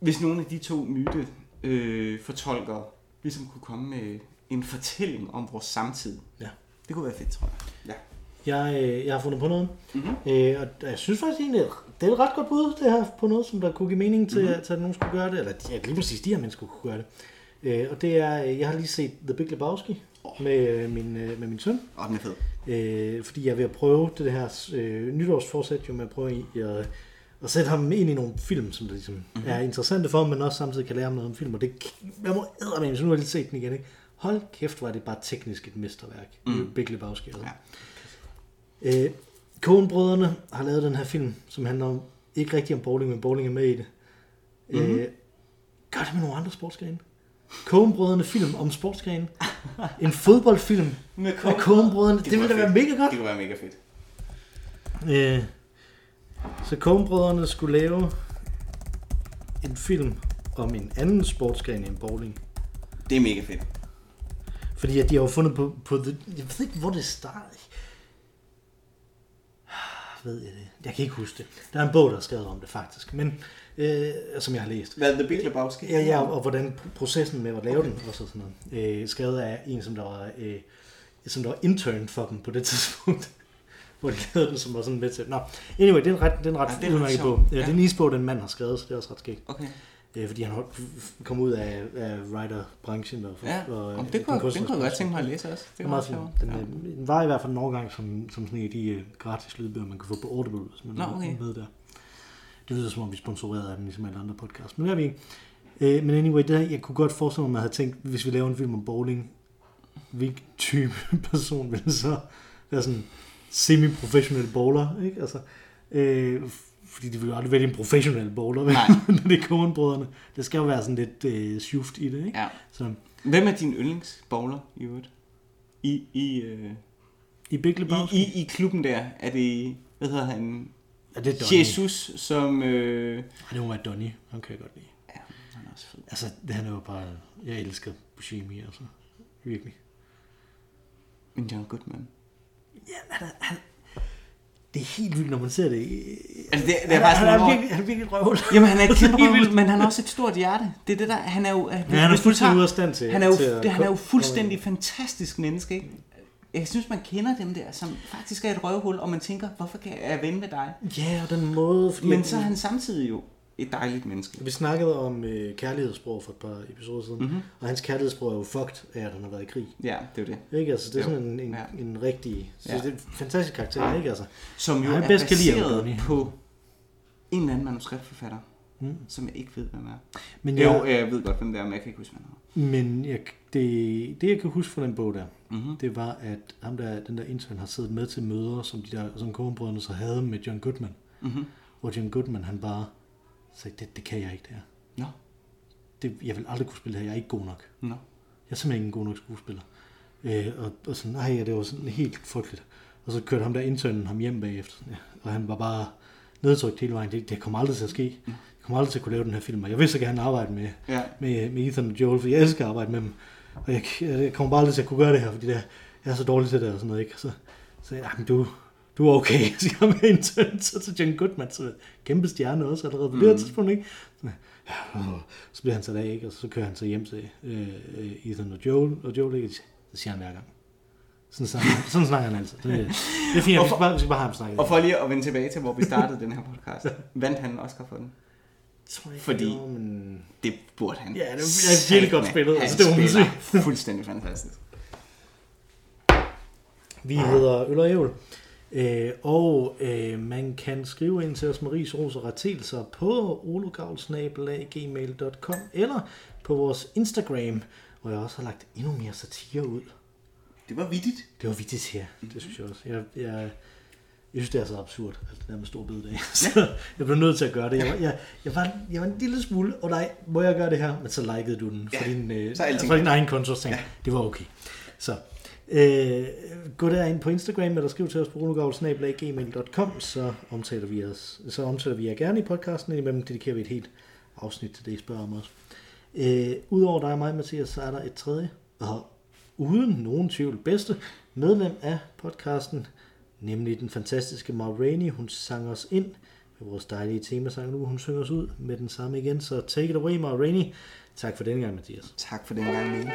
hvis nogle af de to myte øh, fortolkere ligesom kunne komme med en fortælling om vores samtid. Ja. Det kunne være fedt, tror jeg. Ja. Jeg, øh, jeg har fundet på noget. Mm-hmm. Øh, og jeg synes faktisk egentlig, at det er et ret godt bud, det her, på noget, som der kunne give mening til, Mhm. mm-hmm. til at nogen skulle gøre det. Eller ja, lige præcis de her mennesker kunne gøre det. Øh, og det er, øh, jeg har lige set The Big Lebowski med, øh, min, øh, med min søn. Åh, den er fed. Øh, fordi jeg er ved at prøve det her øh, nytårsforsæt jo med at prøve i at, at sætte ham ind i nogle film, som der ligesom Mhm. mm-hmm. er interessante for ham, men også samtidig kan lære ham noget om film. Og det, jeg må eddermame, så nu har jeg lige set den igen. Ikke? Hold kæft, hvor er det bare teknisk et mesterværk. Mm. Big Lebowski. Altså. Ja. Øh, Coen-brødrene har lavet den her film, som handler om, ikke rigtig om bowling, men bowling er med i det. Mm-hmm. Mhm. Øh, gør det med nogle andre sportsgrene. Coen-brødrene film om sportsgrene. En fodboldfilm Med Coen-brødrene. Det, det ville da være mega godt. Det kunne være mega fedt. Øh, så Coen-brødrene skulle lave en film om en anden sportsgren end bowling. Det er mega fedt. Fordi at de har jo fundet på, på the, jeg ved ikke, hvor det startede. Ved jeg det? Jeg kan ikke huske det. Der er en bog, der er skrevet om det faktisk, men øh, som jeg har læst. Hvad er The Big Lebowski? Ja, ja, og hvordan processen med at lave okay. den og sådan noget. Øh, skrevet af en, som der var, øh, som der var intern for dem på det *laughs* tidspunkt. hvor de lavede den, som var sådan med til. Nå, anyway, det er en ret, det er en ret Ja, er udmærket bog. Ja, Ja. det er en isbog, den mand har skrevet, så det er også ret skægt. Okay. Øh, fordi han holdt, kom ud af, af writer-branchen. Og, Ja, og, og, det kunne, den kunne jeg godt tænke mig at læse også. Det er meget fint. Den, Ja. den var i hvert fald en overgang som, som sådan en af de øh, gratis lydbøger, man kan få på Audible, hvis man Nå, okay. ved der. Det lyder som om, vi er sponsoreret af dem, ligesom alle andre podcasts. Men det er vi ikke. Øh, men anyway, det jeg kunne godt forestille mig, at man havde tænkt, hvis vi laver en film om bowling, hvilken type *laughs* person ville så være sådan semi-professionel bowler, ikke? Altså, øh, fordi de vil jo aldrig vælge en professionel bowler, Nej. *laughs* når det er Coen-brødrene. Det skal jo være sådan lidt øh, sjuft i det, ikke? Ja. Så Hvem er din yndlingsbowler i øvrigt? I, i, øh, i Big i, Lebowski, i, I klubben der, er det, hvad hedder han? er det Donnie. Jesus, som... Øh, Ej, det må være Donnie. Han kan jeg godt lide. ja, han er også fed. Altså, det han er jo bare... Jeg elsker Buscemi, altså. Virkelig. Men John Goodman. Ja, han han, det er helt vildt, når man ser det. Altså, det, det er Han, faktisk han, er virkelig, han er virkelig røvhul. Jamen, han er et *laughs* kæmpe røvhul, vildt. men han har også et stort hjerte. Det er det der, han er jo... Ja, han er fuldstændig ude af stand til- Han er jo, til det, han er jo fuldstændig fantastisk menneske, ikke? Jeg synes, man kender dem der, som faktisk er et røvhul, og man tænker, hvorfor kan jeg ven med dig? Ja, og den måde... Fordi Men så er han samtidig jo et dejligt menneske. Vi snakkede om øh, kærlighedssprog for et par episoder siden, Mhm. mm-hmm. og hans kærlighedssprog er jo fucked af, at han har været i krig. Ja, det er det. Ikke? Altså, det er Jo. sådan en, en, Ja. en rigtig... Så Ja. det er en fantastisk karakter, ikke? Altså, Som jo Han er bedst kan baseret Donnie. på en eller anden manuskriptforfatter, Mm. som jeg ikke ved, hvem er. men, Jo, jeg, jeg ved godt, hvem det er, men jeg kan ikke huske, hvem han er. men jeg, det, det, jeg kan huske fra den bog der, Mhm. det var, at ham der, den der intern har siddet med til møder, som de der, som Coen-brødrene så havde med John Goodman. Mhm. Hvor John Goodman, han bare sagde, det, det kan jeg ikke, det her. Nå, Det, jeg vil aldrig kunne spille det her, jeg er ikke god nok. nå. Jeg er simpelthen ikke en god nok skuespiller. Øh, og, og sådan, nej, det var sådan helt frygteligt. Og så kørte ham der internen ham hjem bagefter. Ja, og han var bare nedtrykt hele vejen. Det, det kommer aldrig til at ske. Jeg kommer aldrig til at kunne lave den her film. Og jeg vil så gerne arbejde med, Ja. med, med Ethan og Joel, for jeg elsker at arbejde med dem. Og jeg, jeg, kommer bare aldrig til at kunne gøre det her, fordi det, er- jeg er så dårlig til det og sådan noget. Ikke? Så, så jeg, men du, du er okay, *laughs* siger jeg med intern. Så til John Goodman, så kæmpe stjerne også allerede på mm. det her tidspunkt. Ikke? Så, ja, åh, så bliver han sat af, ikke? og så kører han så hjem til øh, øh, Ethan og Joel, og Joel ikke, det siger han hver gang. Sådan snakker, han- sådan snakker han altid. Det, det er fint, vi skal bare, vi skal bare have ham snakket. Og for lige at vende tilbage til, hvor vi startede den her podcast, vandt han Oscar for den? Tror jeg ikke, fordi- det var, men... Det burde han. Ja, det er virkelig godt spillet. Han Altså, det man spiller fuldstændig fantastisk. Vi hedder Øl og Ævl, øh, og øh, man kan skrive ind til os Maries Ros og Rettelser på ologavl.gmail.com eller på vores Instagram, hvor jeg også har lagt endnu mere satire ud. Det var vittigt. Det var vigtigt her, det synes jeg også. Jeg, jeg, jeg synes, det er så absurd, alt det der med stor bededag. Så jeg blev nødt til at gøre det. Jeg var, jeg, jeg var, jeg var en lille smule, og nej, må jeg gøre det her? Men så likede du den for Ja, din, øh, så er alting for din egen konto, og tænkte, ja. det var okay. Så øh, gå derind på Instagram, eller skriv til os på runogavl.gmail.com, så omtaler vi os, så omtaler vi jer gerne i podcasten, imellem dedikerer vi et helt afsnit til det, I spørger om os. Øh, Udover dig og mig, Mathias, så er der et tredje, og uden nogen tvivl bedste medlem af podcasten, nemlig den fantastiske Ma Rainey. Hun sang os ind med vores dejlige temasang nu. Hun synger os ud med den samme igen, så take it away, Ma Rainey. Tak for den gang, Mathias. Tak for den gang, Mille.